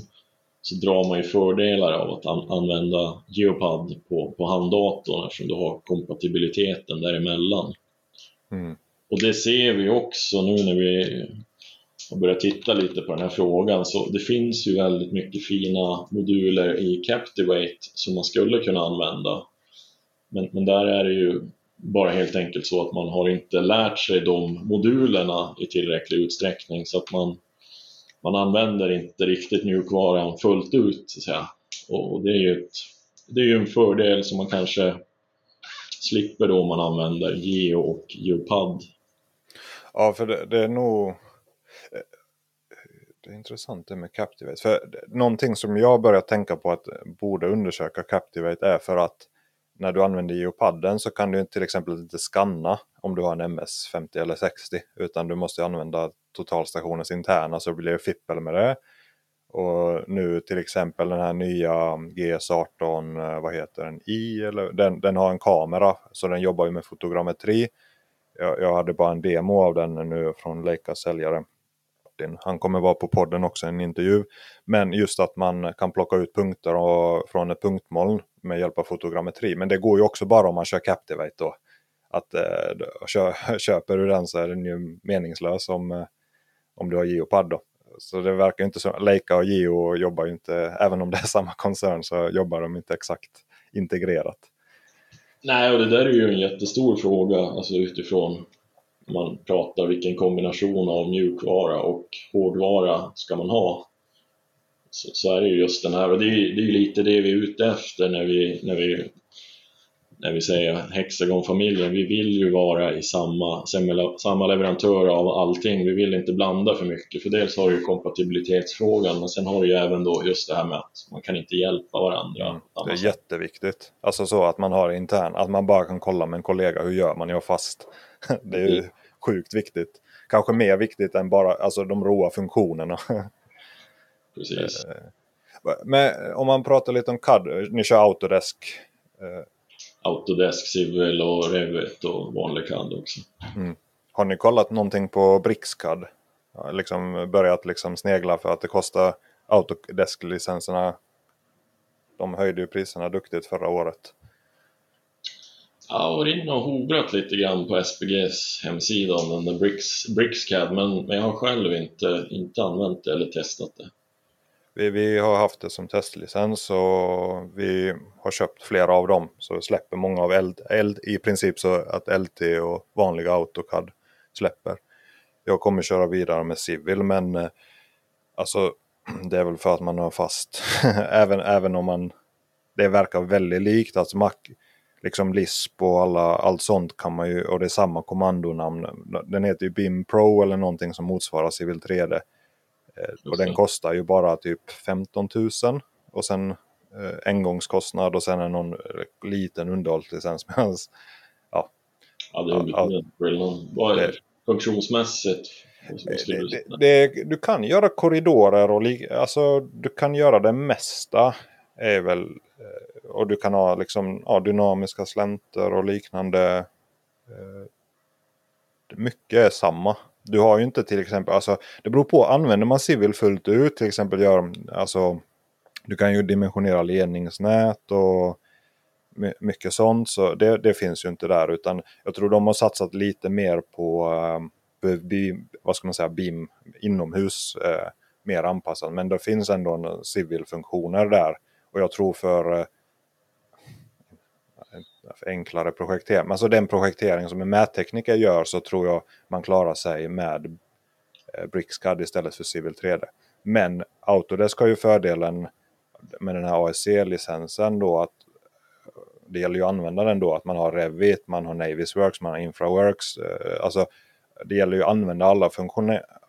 så drar man ju fördelar av att an använda Geopad på, på handdatorn eftersom du har kompatibiliteten däremellan. Mm. Och det ser vi också nu när vi och börjat titta lite på den här frågan så det finns ju väldigt mycket fina moduler i Captivate som man skulle kunna använda. Men, men där är det ju bara helt enkelt så att man har inte lärt sig de modulerna i tillräcklig utsträckning så att man, man använder inte riktigt mjukvaran fullt ut. Så att säga. Och det är ju ett, det är ju en fördel som man kanske slipper då om man använder Geo och Geopad. Ja, för det, det är nog... Det är intressant det med Captivate. För någonting som jag börjar tänka på att borde undersöka Captivate är för att när du använder geopadden så kan du till exempel inte skanna om du har en MS 50 eller 60 utan du måste använda totalstationens interna så blir det fippel med det. Och nu till exempel den här nya GS18, eh, vad heter den, I, eller, den, den har en kamera så den jobbar ju med fotogrammetri. Jag, jag hade bara en demo av den nu från Leica säljare. Han kommer vara på podden också, en intervju. Men just att man kan plocka ut punkter och, från ett punktmoln med hjälp av fotogrammetri. Men det går ju också bara om man kör Captivate då. Att eh, köper du den så är den ju meningslös om, eh, om du har Geopad då. Så det verkar inte som, Leica och Geo jobbar ju inte, även om det är samma koncern så jobbar de inte exakt integrerat. Nej, och det där är ju en jättestor fråga, alltså utifrån man pratar vilken kombination av mjukvara och hårdvara ska man ha. Så, så är det ju just den här, och det är, det är lite det vi är ute efter när vi, när vi när vi säger Hexagon-familjen, vi vill ju vara i samma, samma leverantör av allting. Vi vill inte blanda för mycket, för dels har du kompatibilitetsfrågan, men sen har du ju även då just det här med att man kan inte hjälpa varandra. Mm, det är jätteviktigt. Alltså så att man har intern, att man bara kan kolla med en kollega, hur gör man? Jag fast. Det är ju mm. Sjukt viktigt. Kanske mer viktigt än bara alltså, de råa funktionerna. Precis. Eh, men om man pratar lite om CAD, ni kör Autodesk. Eh, Autodesk, Civil och Revit och vanlig CAD också. Mm. Har ni kollat någonting på BricsCAD? Liksom börjat liksom snegla för att det kostar Autodesk-licenserna. De höjde ju priserna duktigt förra året. Jag har varit inne och hovrat lite grann på SPGs hemsida om den där Bricks, BricsCAD men, men jag har själv inte, inte använt det eller testat det. Vi, vi, har haft det som testlicens och vi har köpt flera av dem. Så släpper många av eld, eld i princip så att LT och vanliga AutoCAD släpper. Jag kommer köra vidare med Civil men eh, alltså det är väl för att man har fast. även, även om man det verkar väldigt likt. Alltså Mac, liksom LISP och alla, allt sånt kan man ju och det är samma kommandonamn. Den heter ju BIM Pro eller någonting som motsvarar Civil 3D. Eh, och den kostar ju bara typ 15 000 och sen eh, engångskostnad och sen är någon eh, liten underhållslicens. ja, ja, det är ja. Vad är det funktionsmässigt? Det, det, du kan göra korridorer och alltså, du kan göra det mesta. Är väl, och du kan ha liksom, ja, dynamiska slänter och liknande. Eh, mycket är samma. Du har ju inte till exempel, alltså det beror på, använder man civil fullt ut till exempel gör, alltså du kan ju dimensionera ledningsnät och mycket sånt. Så det, det, finns ju inte där utan jag tror de har satsat lite mer på eh, vad ska man säga, beam inomhus eh, mer anpassat. Men det finns ändå eh, civil-funktioner där. Och jag tror för enklare projektering. Alltså den projektering som en mättekniker gör så tror jag man klarar sig med eh, BricsCAD istället för Civil 3D. Men Autodesk har ju fördelen med den här ASC-licensen då att eh, det gäller ju att använda den då att man har Revit, man har Navisworks, man har Infraworks. Eh, alltså det gäller ju att använda alla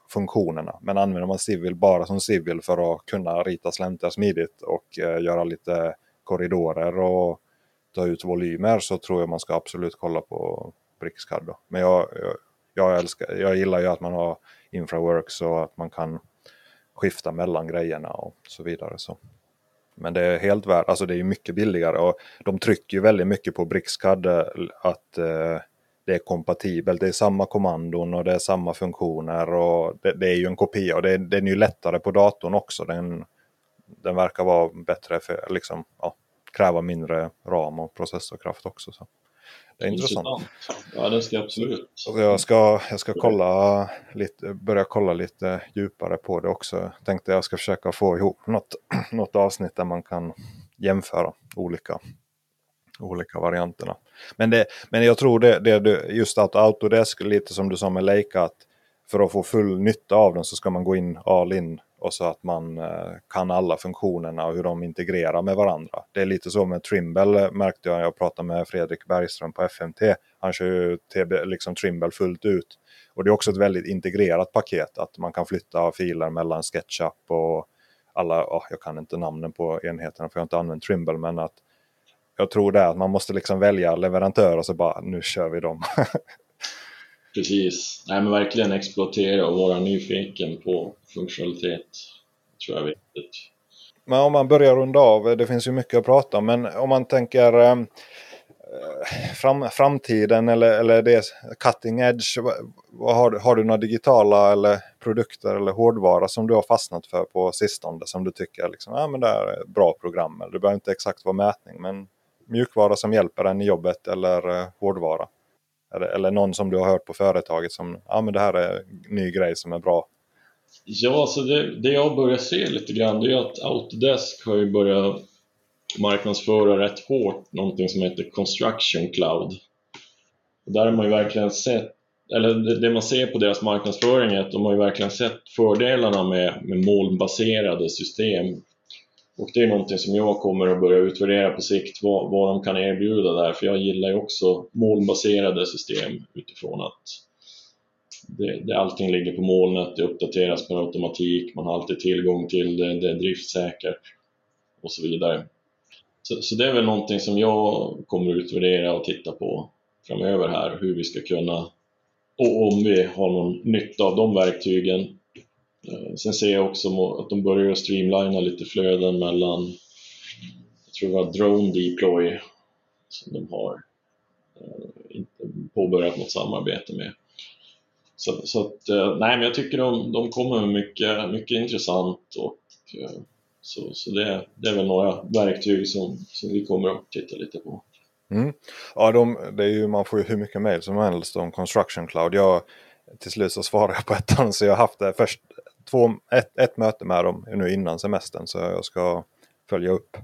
funktionerna. Men använder man Civil bara som Civil för att kunna rita slänter smidigt och göra lite korridorer och ta ut volymer så tror jag man ska absolut kolla på BricsCAD. Då. Men jag, jag, jag, älskar, jag gillar ju att man har Infraworks så att man kan skifta mellan grejerna och så vidare. Så. Men det är helt värt, alltså det är mycket billigare och de trycker ju väldigt mycket på BricsCAD eh, att eh, det är kompatibelt. Det är samma kommandon och det är samma funktioner och det, det är ju en kopia och det, den är ju lättare på datorn också. Den, den verkar vara bättre för liksom, ja, kräva mindre ram och processorkraft också. Så. Det är intressant. intressant. Ja, det ska jag absolut. Jag ska, jag ska kolla lite, börja kolla lite djupare på det också. Jag tänkte jag ska försöka få ihop något, något avsnitt där man kan jämföra olika, olika varianterna. Men, det, men jag tror det, det just att Autodesk, lite som du sa med Leica, att för att få full nytta av den så ska man gå in all in och så att man eh, kan alla funktionerna och hur de integrerar med varandra. Det är lite så med Trimble eh, märkte jag, jag pratade med Fredrik Bergström på FMT. Han kör ju TB, liksom Trimble fullt ut. Och det är också ett väldigt integrerat paket att man kan flytta filer mellan SketchUp och alla, oh, jag kan inte namnen på enheterna för jag har inte använt Trimble men att jag tror det är att man måste liksom välja leverantör och så bara nu kör vi dem. Precis, nej men verkligen exploatera och vara nyfiken på funktionalitet. tror jag är viktigt. Men om man börjar runda av, det finns ju mycket att prata om, men om man tänker eh, fram, framtiden eller, eller det cutting edge. Vad har, har du några digitala eller produkter eller hårdvara som du har fastnat för på sistone som du tycker liksom, ah, men det är bra program? Det behöver inte exakt vara mätning men mjukvara som hjälper en i jobbet eller eh, hårdvara? Eller, eller någon som du har hört på företaget som ja men det här är en ny grej som är bra? Ja, så det, det jag börjar se lite grann det är att Autodesk har ju börjat marknadsföra rätt hårt någonting som heter Construction Cloud. Och där har man ju verkligen sett, eller det, det man ser på deras marknadsföring är att de har ju verkligen sett fördelarna med, med molnbaserade system och det är någonting som jag kommer att börja utvärdera på sikt, vad, vad de kan erbjuda där, för jag gillar ju också molnbaserade system utifrån att det, det, allting ligger på molnet, det uppdateras per automatik, man har alltid tillgång till det, det är driftsäkert och så vidare. Så, så, det är väl någonting som jag kommer att utvärdera och titta på framöver här, hur vi ska kunna, och om vi har någon nytta av de verktygen Eh, sen ser jag också att de börjar streamlina lite flöden mellan, jag tror det var Drone Deploy som de har eh, påbörjat något samarbete med. Så, så att, eh, nej men jag tycker de, de kommer med mycket, mycket intressant och så, så det, det är väl några verktyg som, som vi kommer att titta lite på. Mm. Ja, de, det är ju, man får ju hur mycket mail som helst om Construction Cloud. Jag, till slut så svarar jag på ettan så jag har haft det först två, ett, ett möte med dem nu innan semestern så jag ska följa upp.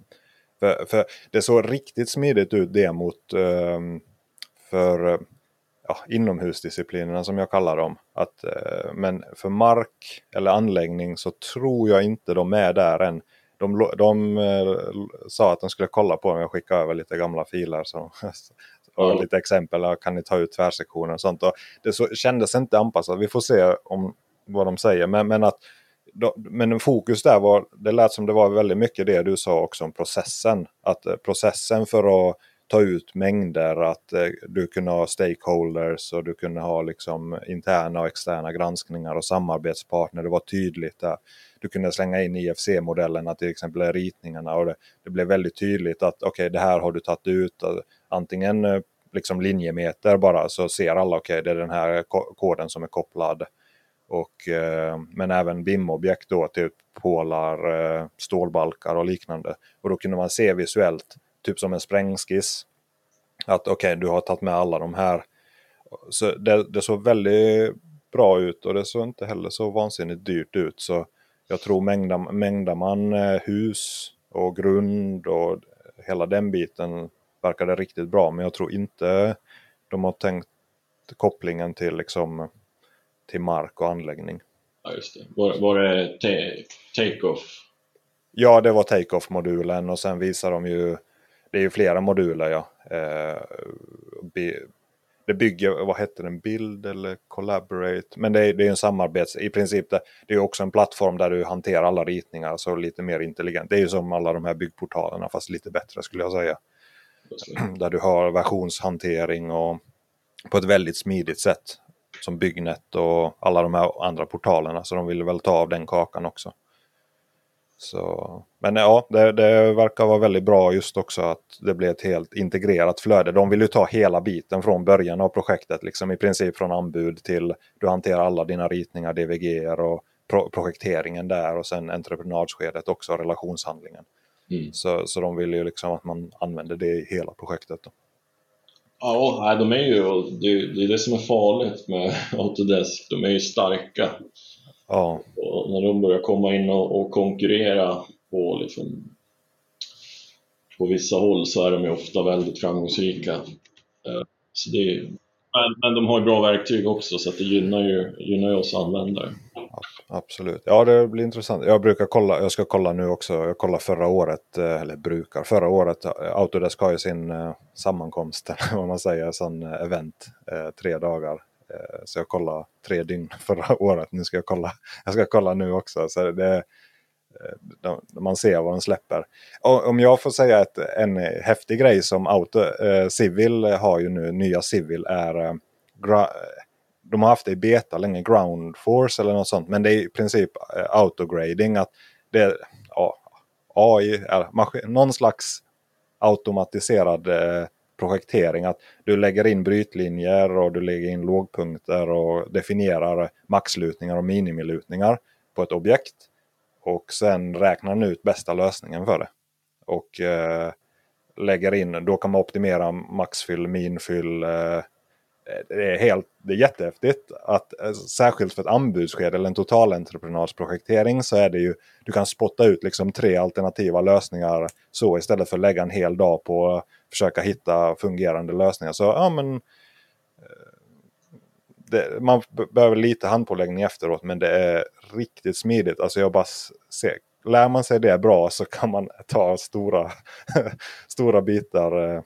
För, för det såg riktigt smidigt ut demot eh, för ja, inomhusdisciplinerna som jag kallar dem. Att, eh, men för mark eller anläggning så tror jag inte de är där än. De, de eh, sa att de skulle kolla på om jag skickade över lite gamla filer. Så, och mm. lite exempel, kan ni ta ut tvärsektioner och sånt. Och det så, kändes inte anpassat. Vi får se om vad de säger. Men, men att men fokus där var, det lät som det var väldigt mycket det du sa också om processen. Att eh, processen för att ta ut mängder, att eh, du kunde ha stakeholders och du kunde ha liksom interna och externa granskningar och samarbetspartner. Det var tydligt där. Du kunde slänga in IFC-modellerna till exempel ritningarna och det, det blev väldigt tydligt att okej, okay, det här har du tagit ut. Antingen eh, liksom linjemeter bara så ser alla okej, okay, det är den här koden som är kopplad och, eh, men även BIM-objekt då, typ pålar, eh, stålbalkar och liknande. Och då kunde man se visuellt, typ som en sprängskiss, att okej, okay, du har tagit med alla de här. Så det, det såg väldigt bra ut och det såg inte heller så vansinnigt dyrt ut. Så jag tror mängdar, mängdar man eh, hus och grund och hela den biten verkade riktigt bra. Men jag tror inte de har tänkt kopplingen till liksom till mark och anläggning. Ja, just det. Var, var det take-off? Ja, det var take-off-modulen och sen visar de ju, det är ju flera moduler ja. Eh, det bygger, vad hette den, Build eller Collaborate? Men det är, det är en samarbets, i princip det, det är också en plattform där du hanterar alla ritningar så lite mer intelligent. Det är ju som alla de här byggportalerna fast lite bättre skulle jag säga. Där du har versionshantering och på ett väldigt smidigt sätt som Byggnet och alla de här andra portalerna. Så de ville väl ta av den kakan också. Så, men ja, det, det, verkar vara väldigt bra just också att det blir ett helt integrerat flöde. De vill ju ta hela biten från början av projektet, liksom i princip från anbud till du hanterar alla dina ritningar, DVG och pro projekteringen där och sen entreprenadskedet också, relationshandlingen. Mm. Så, så de vill ju liksom att man använder det i hela projektet. Då. Ja, de är ju, det är det som är farligt med Autodesk, de är ju starka. Ja. Och när de börjar komma in och, och konkurrera på, liksom, på vissa håll så är de ju ofta väldigt framgångsrika. Eh, så det är, men, men de har bra verktyg också så det gynnar ju, gynnar ju oss användare. Absolut. Ja, det blir intressant. Jag brukar kolla, jag ska kolla nu också. Jag kollade förra året, eh, eller brukar, förra året. Eh, Autodesk har ju sin eh, sammankomst, eller vad man säger, sån event, tre dagar. Så jag kollade tre dygn förra året. Nu ska jag kolla, jag ska kolla nu också. Så det, man ser vad de släpper. Om jag får säga ett, en häftig grej som Auto, Civil har ju nu, nya Civil är de har haft det i beta länge, ground force eller något sånt. Men det är i princip eh, autograding. Att det är ja, AI, är någon slags automatiserad eh, projektering. Att du lägger in brytlinjer och du lägger in lågpunkter och definierar maxlutningar och minimilutningar på ett objekt. Och sen räknar den ut bästa lösningen för det. Och eh, lägger in, då kan man optimera maxfyll, minfyll, eh, Eh, det är, helt, det är jättehäftigt. Att, eh, särskilt för ett anbudsskede eller en totalentreprenadsprojektering så är det ju, du kan spotta ut liksom tre alternativa lösningar så istället för att lägga en hel dag på att försöka hitta fungerande lösningar. Så ja men eh, det, man behöver lite handpåläggning efteråt men det är riktigt smidigt. Alltså jag bara ser, lär man sig det bra så kan man ta stora, stora bitar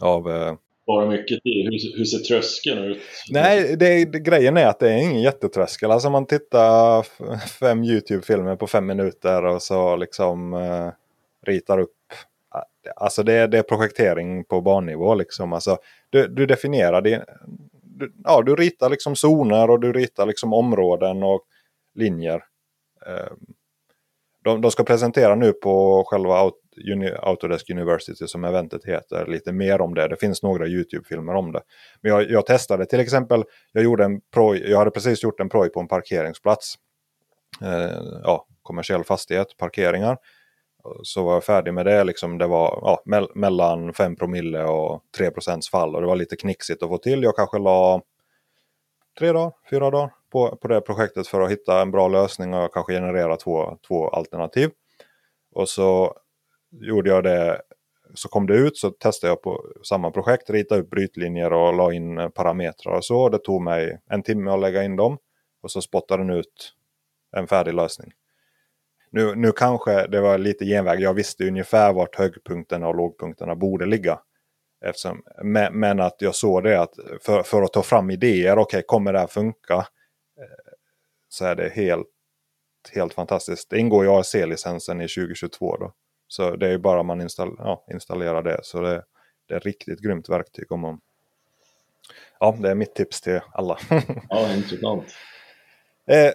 av av spara mycket tid. Hur, hur ser tröskeln ut? Nej, det, det, grejen är att det är ingen jättetröskel. Alltså man tittar fem YouTube-filmer på fem minuter och så liksom eh, ritar upp. Eh, alltså det, det är projektering på barnnivå liksom. Alltså, du, du definierar din, du, ja, du ritar liksom zoner och du ritar liksom områden och linjer. Eh, de, de ska presentera nu på själva out Autodesk University som eventet heter lite mer om det. Det finns några YouTube-filmer om det. Men jag, jag, testade till exempel, jag, gjorde en proj, jag hade precis gjort en proj på en parkeringsplats. Eh, ja, kommersiell fastighet, parkeringar. Så var jag färdig med det. Liksom det var ja, me mellan 5 promille och 3 procents fall. Och det var lite knixigt att få till. Jag kanske la tre dagar, fyra dagar på, på det projektet för att hitta en bra lösning och kanske generera två, två alternativ. Och så gjorde jag det, så kom det ut så testade jag på samma projekt, ritade upp brytlinjer och la in eh, parametrar och så. Det tog mig en timme att lägga in dem och så spottade den ut en färdig lösning. Nu, nu kanske det var lite genväg. Jag visste ungefär vart högpunkterna och lågpunkterna borde ligga. Eftersom, men, men att jag såg det att för, för att ta fram idéer, okej okay, kommer det här funka? Eh, så är det helt, helt fantastiskt. Det ingår i ASC-licensen i 2022 då. Så det är bara man install, ja, installerar det. Så det, det är ett riktigt grymt verktyg. om man Ja, det är mitt tips till alla. ja, intressant. Eh,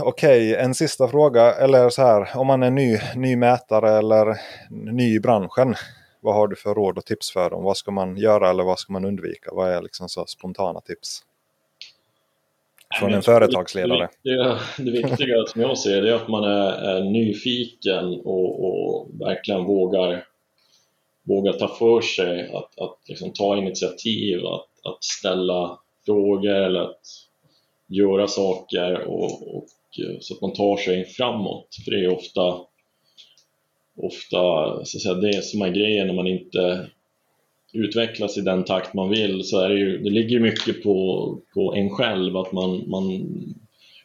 Okej, okay, en sista fråga. Eller så här, om man är ny, ny mätare eller ny i branschen. Vad har du för råd och tips för dem? Vad ska man göra eller vad ska man undvika? Vad är liksom så spontana tips? Från en företagsledare. Det viktiga, det viktiga som jag ser det är att man är, är nyfiken och, och, verkligen vågar, vågar ta för sig, att, att liksom ta initiativ, att, att ställa frågor eller att göra saker och, och, så att man tar sig framåt. För det är ofta, ofta så att säga, det som är grejen när man inte utvecklas i den takt man vill så är det ju, det ligger mycket på, på en själv att man, man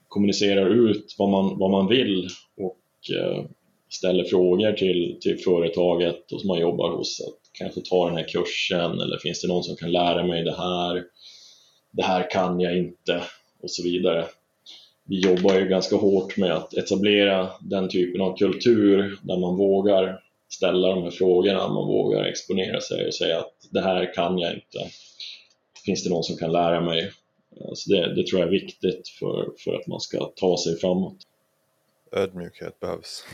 kommunicerar ut vad man, vad man vill och eh, ställer frågor till, till företaget och som man jobbar hos. Att kanske ta den här kursen eller finns det någon som kan lära mig det här? Det här kan jag inte och så vidare. Vi jobbar ju ganska hårt med att etablera den typen av kultur där man vågar ställa de här frågorna, man vågar exponera sig och säga att det här kan jag inte. Finns det någon som kan lära mig? Så det, det tror jag är viktigt för, för att man ska ta sig framåt. Ödmjukhet behövs.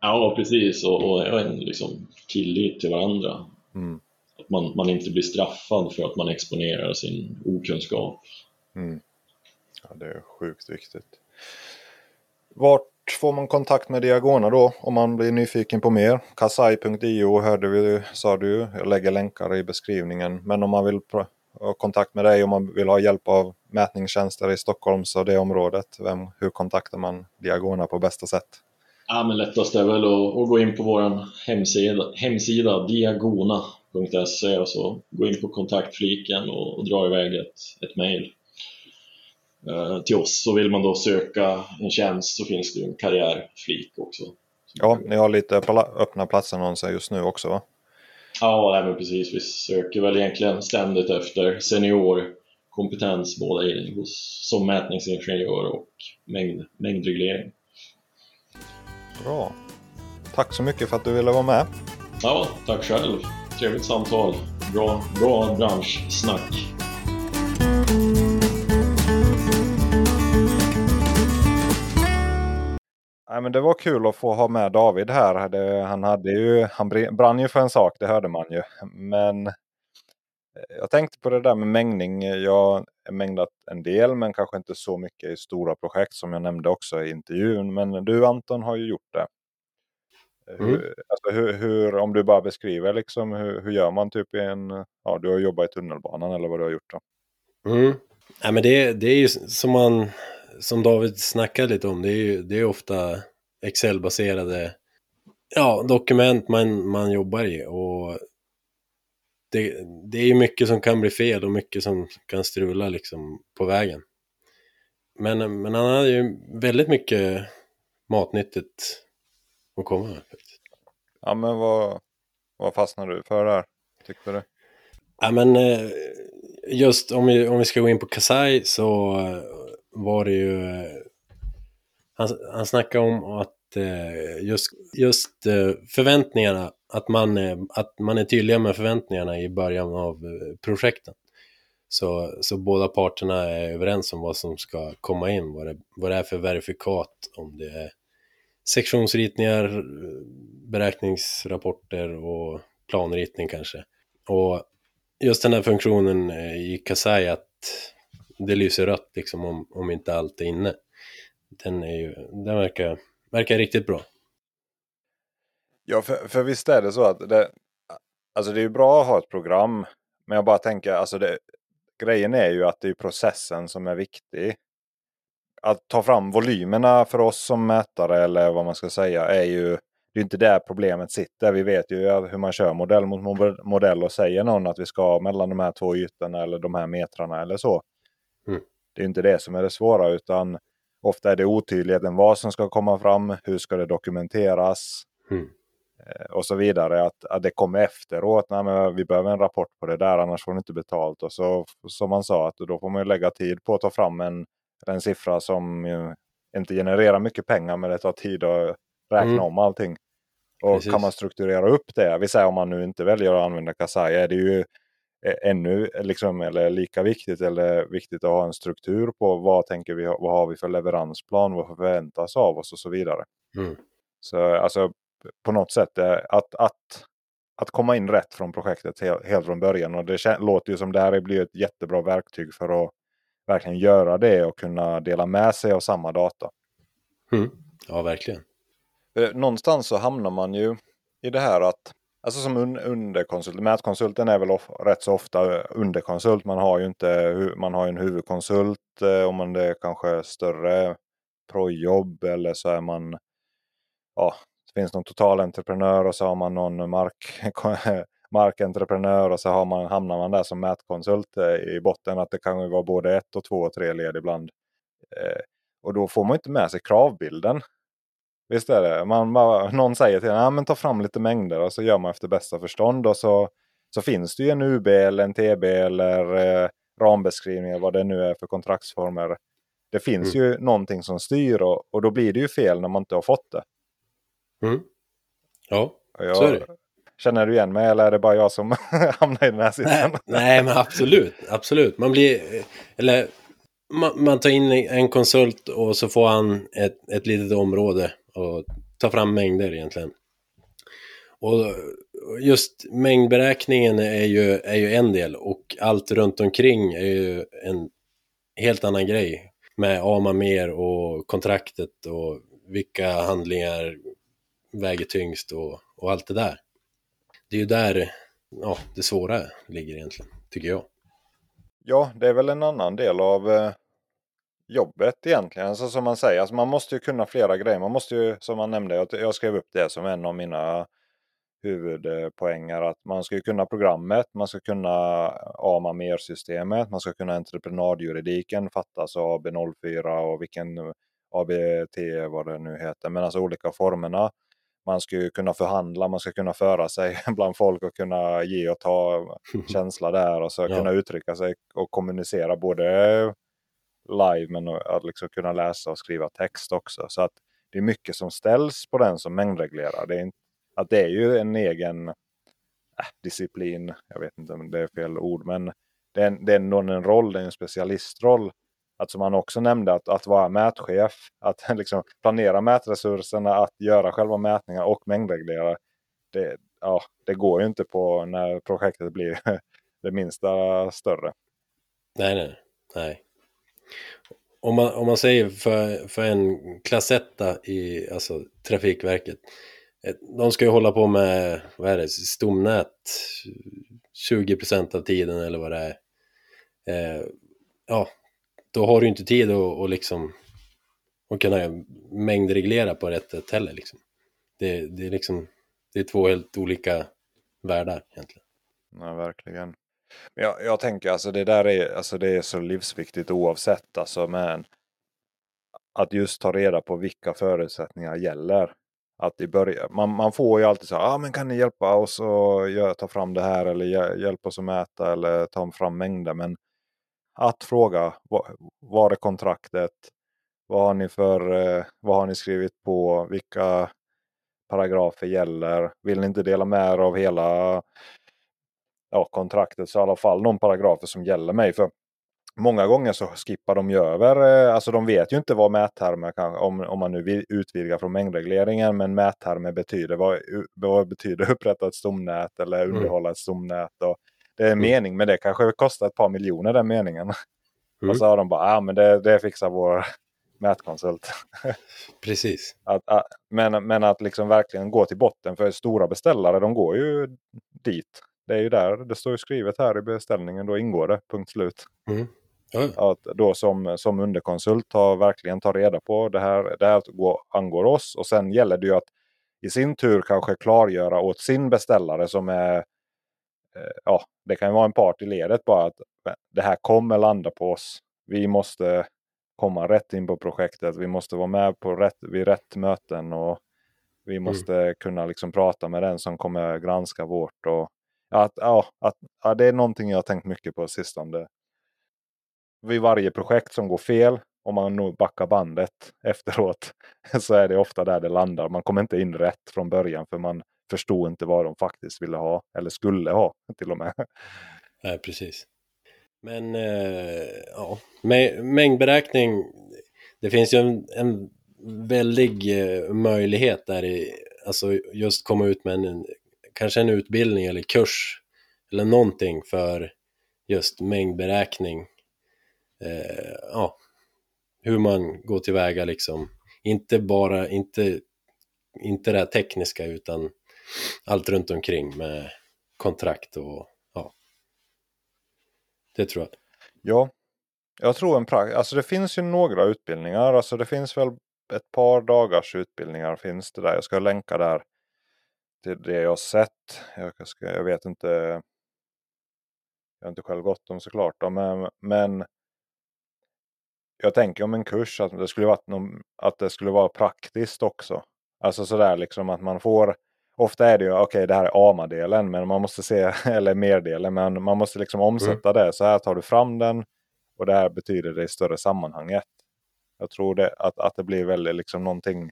ja, precis. Och, och en liksom, tillit till varandra. Mm. Att man, man inte blir straffad för att man exponerar sin okunskap. Mm. Ja, det är sjukt viktigt. Vart får man kontakt med Diagona då om man blir nyfiken på mer? Kasai.io hörde vi, sa du. Jag lägger länkar i beskrivningen. Men om man vill ha kontakt med dig, om man vill ha hjälp av mätningstjänster i Stockholm så det området. Vem, hur kontaktar man Diagona på bästa sätt? Ja, men lättast är väl att, att gå in på vår hemsida, hemsida diagona.se och så gå in på kontaktfliken och, och dra iväg ett, ett mejl till oss. Så vill man då söka en tjänst så finns det en karriärflik också. Ja, ni har lite öppna platsannonser just nu också va? Ja, nej, precis. Vi söker väl egentligen ständigt efter seniorkompetens både hos, som mätningsingenjör och mängd, mängdreglering. Bra. Tack så mycket för att du ville vara med. Ja, tack själv. Trevligt samtal. Bra, bra branschsnack. Nej, men det var kul att få ha med David här. Det, han, hade ju, han brann ju för en sak, det hörde man ju. Men eh, jag tänkte på det där med mängning. Jag har mängdat en del men kanske inte så mycket i stora projekt som jag nämnde också i intervjun. Men du Anton har ju gjort det. Mm. Hur, alltså hur, hur, om du bara beskriver liksom, hur, hur gör man typ i en... Ja, du har jobbat i tunnelbanan eller vad du har gjort då? Mm. Ja, men det, det är ju som man som David snackade lite om, det är ju det är ofta Excel-baserade ja, dokument man, man jobbar i och det, det är ju mycket som kan bli fel och mycket som kan strula liksom på vägen. Men, men han hade ju väldigt mycket matnyttigt att komma med. Ja, men vad, vad fastnade du för där, tyckte du? Ja, men eh, just om vi, om vi ska gå in på Kasai så var det ju... Han, han snackade om att eh, just, just eh, förväntningarna, att man, är, att man är tydliga med förväntningarna i början av eh, projekten. Så, så båda parterna är överens om vad som ska komma in, vad det, vad det är för verifikat, om det är sektionsritningar, beräkningsrapporter och planritning kanske. Och just den här funktionen eh, i Kasai att det lyser rött liksom om, om inte allt är inne. Den, är ju, den verkar, verkar riktigt bra. Ja, för, för visst är det så att det, alltså det är bra att ha ett program. Men jag bara tänker, alltså det, grejen är ju att det är processen som är viktig. Att ta fram volymerna för oss som mätare eller vad man ska säga är ju det är inte där problemet sitter. Vi vet ju hur man kör modell mot modell och säger någon att vi ska mellan de här två ytorna eller de här metrarna eller så. Mm. Det är inte det som är det svåra utan ofta är det otydligheten vad som ska komma fram, hur ska det dokumenteras mm. Eh, och så vidare. Att, att det kommer efteråt, Nej, men vi behöver en rapport på det där annars får ni inte betalt. Och så som man sa, att då får man lägga tid på att ta fram en, en siffra som inte genererar mycket pengar men det tar tid att räkna mm. om allting. Och Precis. kan man strukturera upp det, vi säger om man nu inte väljer att använda Kasai, är det ju ännu liksom, eller lika viktigt eller viktigt att ha en struktur på vad tänker vi, vad har vi för leveransplan, vad förväntas av oss och så vidare. Mm. Så alltså på något sätt att, att, att komma in rätt från projektet helt, helt från början och det låter ju som det här blir ett jättebra verktyg för att verkligen göra det och kunna dela med sig av samma data. Mm. Ja, verkligen. Någonstans så hamnar man ju i det här att Alltså som un underkonsult. Mätkonsulten är väl rätt så ofta eh, underkonsult. Man har ju inte man har en huvudkonsult eh, om man det är kanske större projobb eller så är man ja, det finns någon totalentreprenör och så har man någon mark, markentreprenör och så har man, hamnar man där som mätkonsult eh, i botten. Att det kan ju vara både ett och två och tre led ibland. Eh, och då får man inte med sig kravbilden. Visst är det. Man bara, någon säger till en, ja, ta fram lite mängder och så gör man efter bästa förstånd. Och så, så finns det ju en UB eller en TB eller eh, rambeskrivningar vad det nu är för kontraktsformer. Det finns mm. ju någonting som styr och, och då blir det ju fel när man inte har fått det. Mm. Ja, jag, så är det. Känner du igen mig eller är det bara jag som hamnar i den här sitsen? Nej, nej, men absolut, absolut. Man blir, eller man, man, tar in en konsult och så får han ett, ett litet område och ta fram mängder egentligen. Och just mängdberäkningen är ju, är ju en del och allt runt omkring är ju en helt annan grej med AMA mer och kontraktet och vilka handlingar väger tyngst och, och allt det där. Det är ju där ja, det svåra ligger egentligen, tycker jag. Ja, det är väl en annan del av eh, jobbet egentligen. Alltså, som man säger, alltså, man måste ju kunna flera grejer. Man måste ju, som man nämnde, jag, jag skrev upp det som en av mina huvudpoänger. Att man ska kunna programmet, man ska kunna AMA mer-systemet, man ska kunna entreprenadjuridiken, fattas AB04 och vilken ABT vad det nu heter, men alltså olika formerna. Man ska ju kunna förhandla, man ska kunna föra sig bland folk och kunna ge och ta känsla där och så ja. kunna uttrycka sig och kommunicera både live men att liksom kunna läsa och skriva text också. Så att det är mycket som ställs på den som mängdreglerar. Det är, inte, att det är ju en egen äh, disciplin, jag vet inte om det är fel ord, men det är, det är någon en roll, det är en specialistroll. Att som han också nämnde, att, att vara mätchef, att liksom planera mätresurserna, att göra själva mätningar och mängdreglera. Det, ja, det går ju inte på när projektet blir det minsta större. Nej, nej, nej om man, om man säger för, för en klassetta i alltså, Trafikverket. Eh, de ska ju hålla på med, vad är det, stomnät 20% av tiden eller vad det är. Eh, ja, då har du inte tid att, att liksom att kunna mängdreglera på rätt sätt heller. Liksom. Det, det, är liksom, det är två helt olika världar egentligen. Ja, verkligen. Men jag, jag tänker alltså det där är, alltså det är så livsviktigt oavsett. Alltså, men att just ta reda på vilka förutsättningar gäller. Att i början, man, man får ju alltid så här, ah, men kan ni hjälpa oss att ta fram det här eller hjälpa oss att mäta eller ta fram mängder. Men att fråga, var är kontraktet? Vad har ni för, eh, vad har ni skrivit på? Vilka paragrafer gäller? Vill ni inte dela med er av hela ja, kontraktet så i alla fall någon paragrafer som gäller mig. För Många gånger så skippar de ju över, eh, alltså de vet ju inte vad mättermer kan, om, om man nu utvidgar från mängdregleringen, men mättermer betyder, vad, vad betyder upprätta ett stomnät eller mm. underhålla ett stomnät. Och det är en mm. mening, men det kanske kostar ett par miljoner den meningen. Mm. Och så har de bara, ja ah, men det, det fixar vår mätkonsult. Precis. Att, att, men, men att liksom verkligen gå till botten, för stora beställare de går ju dit. Det är ju där, det står ju skrivet här i beställningen, då ingår det, punkt slut. Mm. Mm. Att då som, som underkonsult ta, verkligen ta reda på det här, det här angår oss. Och sen gäller det ju att i sin tur kanske klargöra åt sin beställare som är eh, ja, det kan vara en part i ledet bara att det här kommer landa på oss. Vi måste komma rätt in på projektet. Vi måste vara med på rätt, vid rätt möten och vi mm. måste mm. kunna liksom prata med den som kommer granska vårt. Och, att, ja, att, ja, det är någonting jag har tänkt mycket på sistone. Vid varje projekt som går fel, om man nog backar bandet efteråt, så är det ofta där det landar. Man kommer inte in rätt från början för man förstod inte vad de faktiskt ville ha, eller skulle ha till och med. Nej, precis. Men eh, ja, mängdberäkning, det finns ju en, en väldig eh, möjlighet där i, alltså just komma ut med en, kanske en utbildning eller kurs eller någonting för just mängdberäkning. Eh, ja, hur man går tillväga liksom. Inte bara, inte, inte det tekniska utan allt runt omkring med kontrakt och ja. Det tror jag. Ja, jag tror en prakt, alltså det finns ju några utbildningar. Alltså det finns väl ett par dagars utbildningar finns det där. Jag ska länka där till det jag sett. Jag, ska, jag vet inte. Jag har inte själv gått dem såklart. Då, men, men jag tänker om en kurs att det skulle vara, någon, att det skulle vara praktiskt också. Alltså sådär liksom att man får. Ofta är det ju okej okay, det här är AMA-delen men man måste se, eller mer-delen, men man måste liksom mm. omsätta mm. det. Så här tar du fram den och det här betyder det i större sammanhanget. Jag tror det, att, att det blir väldigt liksom någonting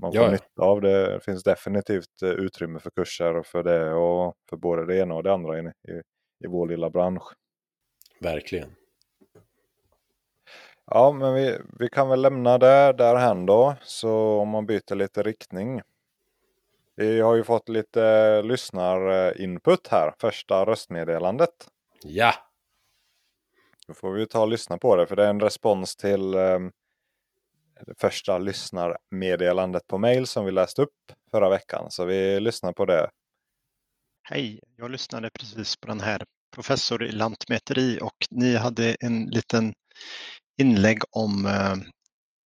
man får ja. nytta av det. Det finns definitivt eh, utrymme för kurser för det och för både det ena och det andra i, i, vår lilla bransch. Verkligen. Ja, men vi, vi kan väl lämna det därhän då. Så om man byter lite riktning. Vi har ju fått lite lyssnarinput här. Första röstmeddelandet. Ja. Då får vi ta och lyssna på det. För det är en respons till eh, det första lyssnarmeddelandet på mail som vi läste upp förra veckan. Så vi lyssnar på det. Hej, jag lyssnade precis på den här professor i lantmäteri och ni hade en liten inlägg om eh,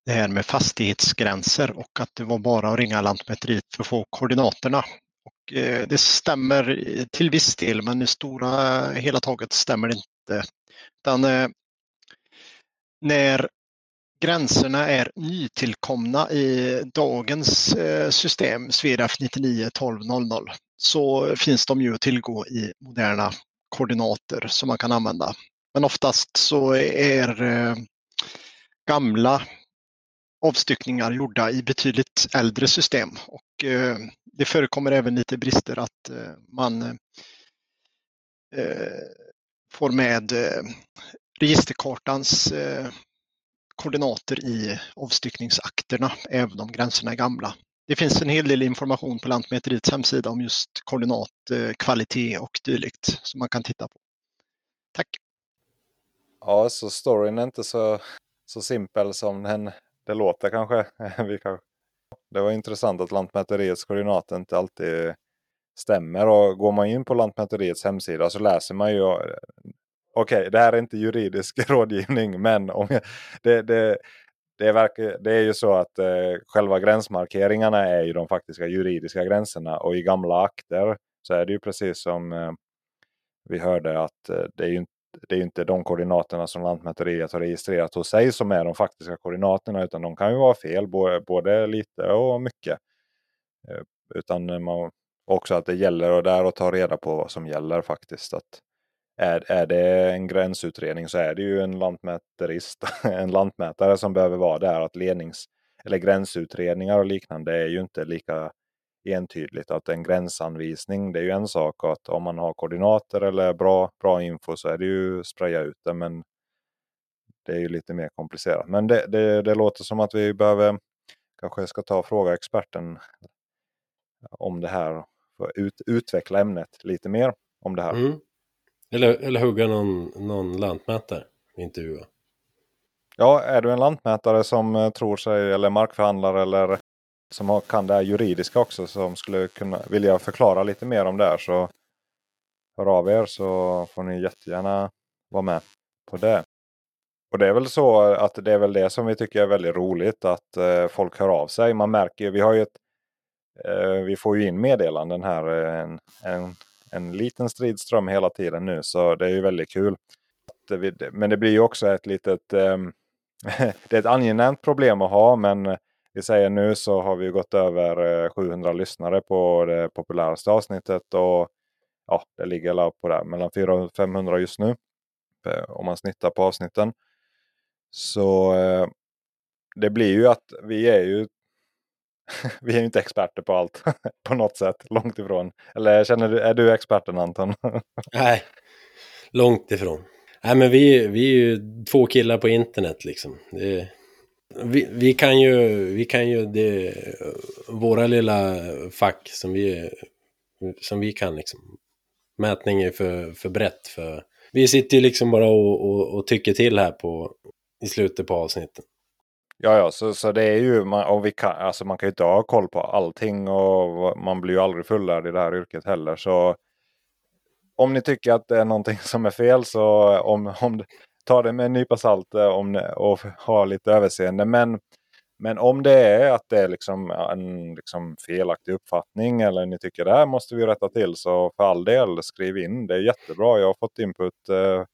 det här med fastighetsgränser och att det var bara att ringa Lantmäteriet för att få koordinaterna. Och eh, det stämmer till viss del, men i stora hela taget stämmer det inte. Utan, eh, när gränserna är nytillkomna i dagens eh, system, SVEDAF 99 1200, så finns de ju att tillgå i moderna koordinater som man kan använda. Men oftast så är eh, gamla avstyckningar gjorda i betydligt äldre system och eh, det förekommer även lite brister att man får med registerkartans koordinater i avstyckningsakterna, även om gränserna är gamla. Det finns en hel del information på Lantmäteriets hemsida om just koordinatkvalitet och dylikt som man kan titta på. Tack! Ja, så storyn är inte så, så simpel som den, det låter kanske. Det var intressant att Lantmäteriets koordinater inte alltid stämmer. Och går man in på Lantmäteriets hemsida så läser man ju okej, okay, det här är inte juridisk rådgivning, men om jag, det, det, det, verkar, det är ju så att eh, själva gränsmarkeringarna är ju de faktiska juridiska gränserna. Och i gamla akter så är det ju precis som eh, vi hörde att eh, det är ju det är inte de koordinaterna som Lantmäteriet har registrerat hos sig som är de faktiska koordinaterna. Utan de kan ju vara fel, både, lite och mycket. Eh, utan man, också att det gäller och där att ta reda på vad som gäller faktiskt. Att är, är det en gränsutredning så är det ju en lantmäterist, en lantmätare som behöver vara där. Att lednings eller gränsutredningar och liknande är ju inte lika entydigt. Att en gränsanvisning det är ju en sak. att om man har koordinater eller bra, bra info så är det ju spraya ut det. Men det är ju lite mer komplicerat. Men det, det, det låter som att vi behöver kanske ska ta och fråga experten om det här. För ut, utveckla ämnet lite mer om det här. Mm. Eller, eller hugga någon, någon lantmätare intervjua. Ja, är du en lantmätare som eh, tror sig, eller markförhandlare eller som har, kan det här juridiska också som skulle kunna vilja förklara lite mer om det här så hör av er så får ni jättegärna vara med på det. Och det är väl så att det är väl det som vi tycker är väldigt roligt att eh, folk hör av sig. Man märker ju, vi har ju ett, eh, vi får ju in meddelanden här eh, en, en en liten stridström hela tiden nu. Så det är ju väldigt kul. Men det blir ju också ett litet... Ehm, det är ett angenämt problem att ha. Men vi säger nu så har vi gått över eh, 700 lyssnare på det populäraste avsnittet. Och ja, det ligger på där, mellan 400 och 500 just nu. Eh, om man snittar på avsnitten. Så eh, det blir ju att vi är ju vi är ju inte experter på allt på något sätt, långt ifrån. Eller känner du, är du experten Anton? Nej, långt ifrån. Nej men vi, vi är ju två killar på internet liksom. Det, vi, vi, kan ju, vi kan ju det, våra lilla fack som vi, som vi kan liksom. Mätning är för, för brett för... Vi sitter ju liksom bara och, och, och tycker till här på, i slutet på avsnitten. Ja, ja, så, så det är ju, man, och vi kan, alltså man kan ju inte ha koll på allting och man blir ju aldrig fullärd i det här yrket heller. Så om ni tycker att det är någonting som är fel så om, om, ta det med en nypa salt eh, om, och ha lite överseende. Men, men om det är att det är liksom en liksom felaktig uppfattning eller ni tycker det här måste vi rätta till så för all del skriv in. Det är jättebra. Jag har fått input eh,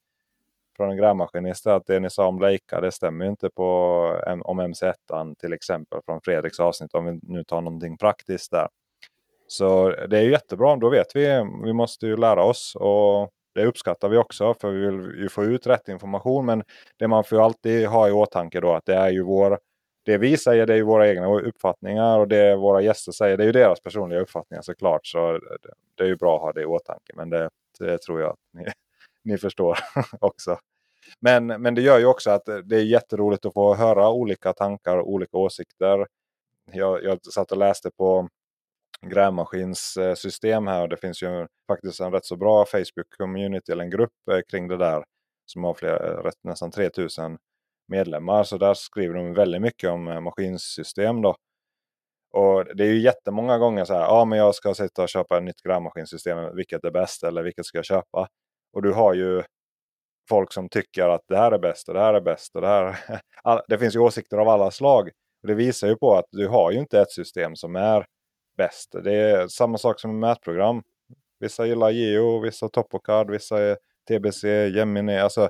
från en grävmaskinist att det ni sa om Leica det stämmer inte på eh, om MC1 till exempel från Fredriks avsnitt om vi nu tar någonting praktiskt där. Så det är jättebra, då vet vi. Vi måste ju lära oss och det uppskattar vi också för vi vill ju få ut rätt information. Men det man får alltid ha i åtanke då att det är ju vår det vi säger det är ju våra egna uppfattningar och det våra gäster säger det är ju deras personliga uppfattningar såklart. Så det är ju bra att ha det i åtanke. Men det, det tror jag att ni, ni förstår också. Men, men det gör ju också att eh, det är jätteroligt att få höra olika tankar och olika åsikter. Jag, jag satt och läste på grävmaskins eh, system här och det finns ju faktiskt en rätt så bra Facebook-community eller en grupp eh, kring det där som har flera, rätt, nästan 3000 medlemmar. Så där skriver de väldigt mycket om maskinsystem. Då. Och det är ju jättemånga gånger så här, ja men jag ska sitta och köpa ett nytt grävmaskinsystem, vilket är bäst eller vilket ska jag köpa? Och du har ju folk som tycker att det här är bäst och det här är bäst. Och det, här... det finns ju åsikter av alla slag. Och det visar ju på att du har ju inte ett system som är bäst. Det är samma sak som med mätprogram. Vissa gillar Geo, vissa Topocard, vissa är TBC, Gemini. Alltså,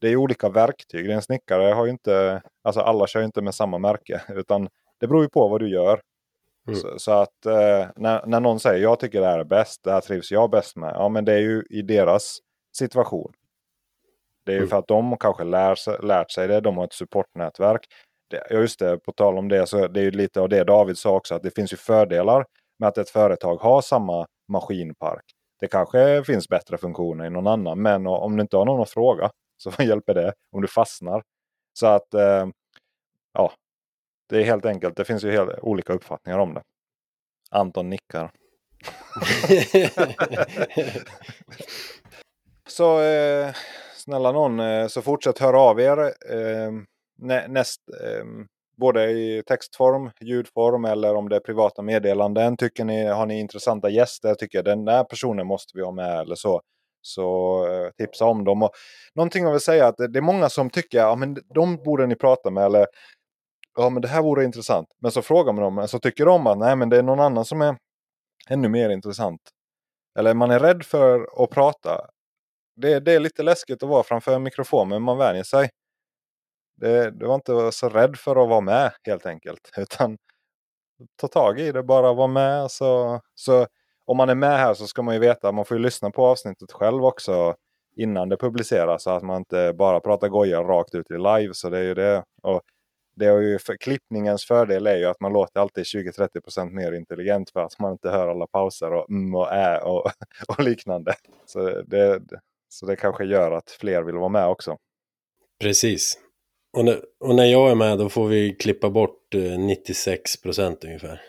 det är olika verktyg. En snickare har ju inte, alltså alla kör inte med samma märke. Utan det beror ju på vad du gör. Mm. Så, så, att eh, när, när någon säger jag tycker det här är bäst, det här trivs jag bäst med. Ja men det är ju i deras situation. Det är ju mm. för att de kanske lär, lärt sig det, de har ett supportnätverk. Det, just det, på tal om det, så det är ju lite av det David sa också, att det finns ju fördelar med att ett företag har samma maskinpark. Det kanske finns bättre funktioner i någon annan, men om du inte har någon att fråga så vad hjälper det om du fastnar? Så att eh, ja, det är helt enkelt, det finns ju helt olika uppfattningar om det. Anton nickar. så eh, snälla någon, eh, så fortsätt höra av er. Eh, nä, näst, eh, både i textform, ljudform eller om det är privata meddelanden. Tycker ni, har ni intressanta gäster, tycker den där personen måste vi ha med eller så. Så eh, tipsa om dem. Och någonting jag vill säga att det är många som tycker att ja, de borde ni prata med. Eller ja men det här vore intressant. Men så frågar man dem, så tycker de att nej men det är någon annan som är ännu mer intressant. Eller man är rädd för att prata. Det, det är lite läskigt att vara framför en mikrofon men man vänjer sig. Det, du var inte så rädd för att vara med helt enkelt. Utan ta tag i det, bara vara med. Så, så om man är med här så ska man ju veta man får ju lyssna på avsnittet själv också innan det publiceras. Så att man inte bara pratar goja rakt ut i live. Så det är ju det. Och det är ju för, klippningens fördel är ju att man låter alltid 20-30% mer intelligent för att man inte hör alla pauser och mm och ä och, och liknande. Så det, så det kanske gör att fler vill vara med också. Precis. Och när, och när jag är med då får vi klippa bort 96% eh, ungefär.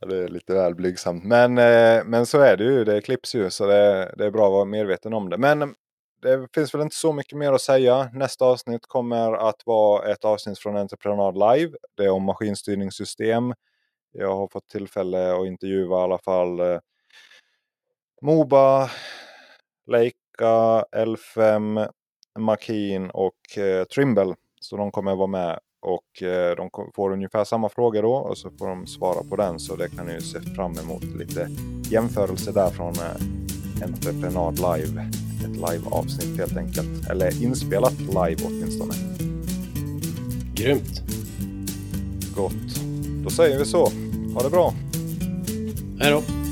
Ja, det är lite väl blygsamt. Men, eh, men så är det ju. Det klipps ju. Så det, det är bra att vara medveten om det. Men det finns väl inte så mycket mer att säga. Nästa avsnitt kommer att vara ett avsnitt från Entreprenad Live. Det är om maskinstyrningssystem. Jag har fått tillfälle att intervjua i alla fall eh, Moba, Leica, L5, Makin och eh, Trimble. Så de kommer vara med och eh, de får ungefär samma frågor då och så får de svara på den. Så det kan ni se fram emot lite jämförelse där från eh, Entreprenad Live ett live-avsnitt helt enkelt. Eller inspelat live åtminstone. Grymt! Gott. Då säger vi så. Ha det bra! Hej då!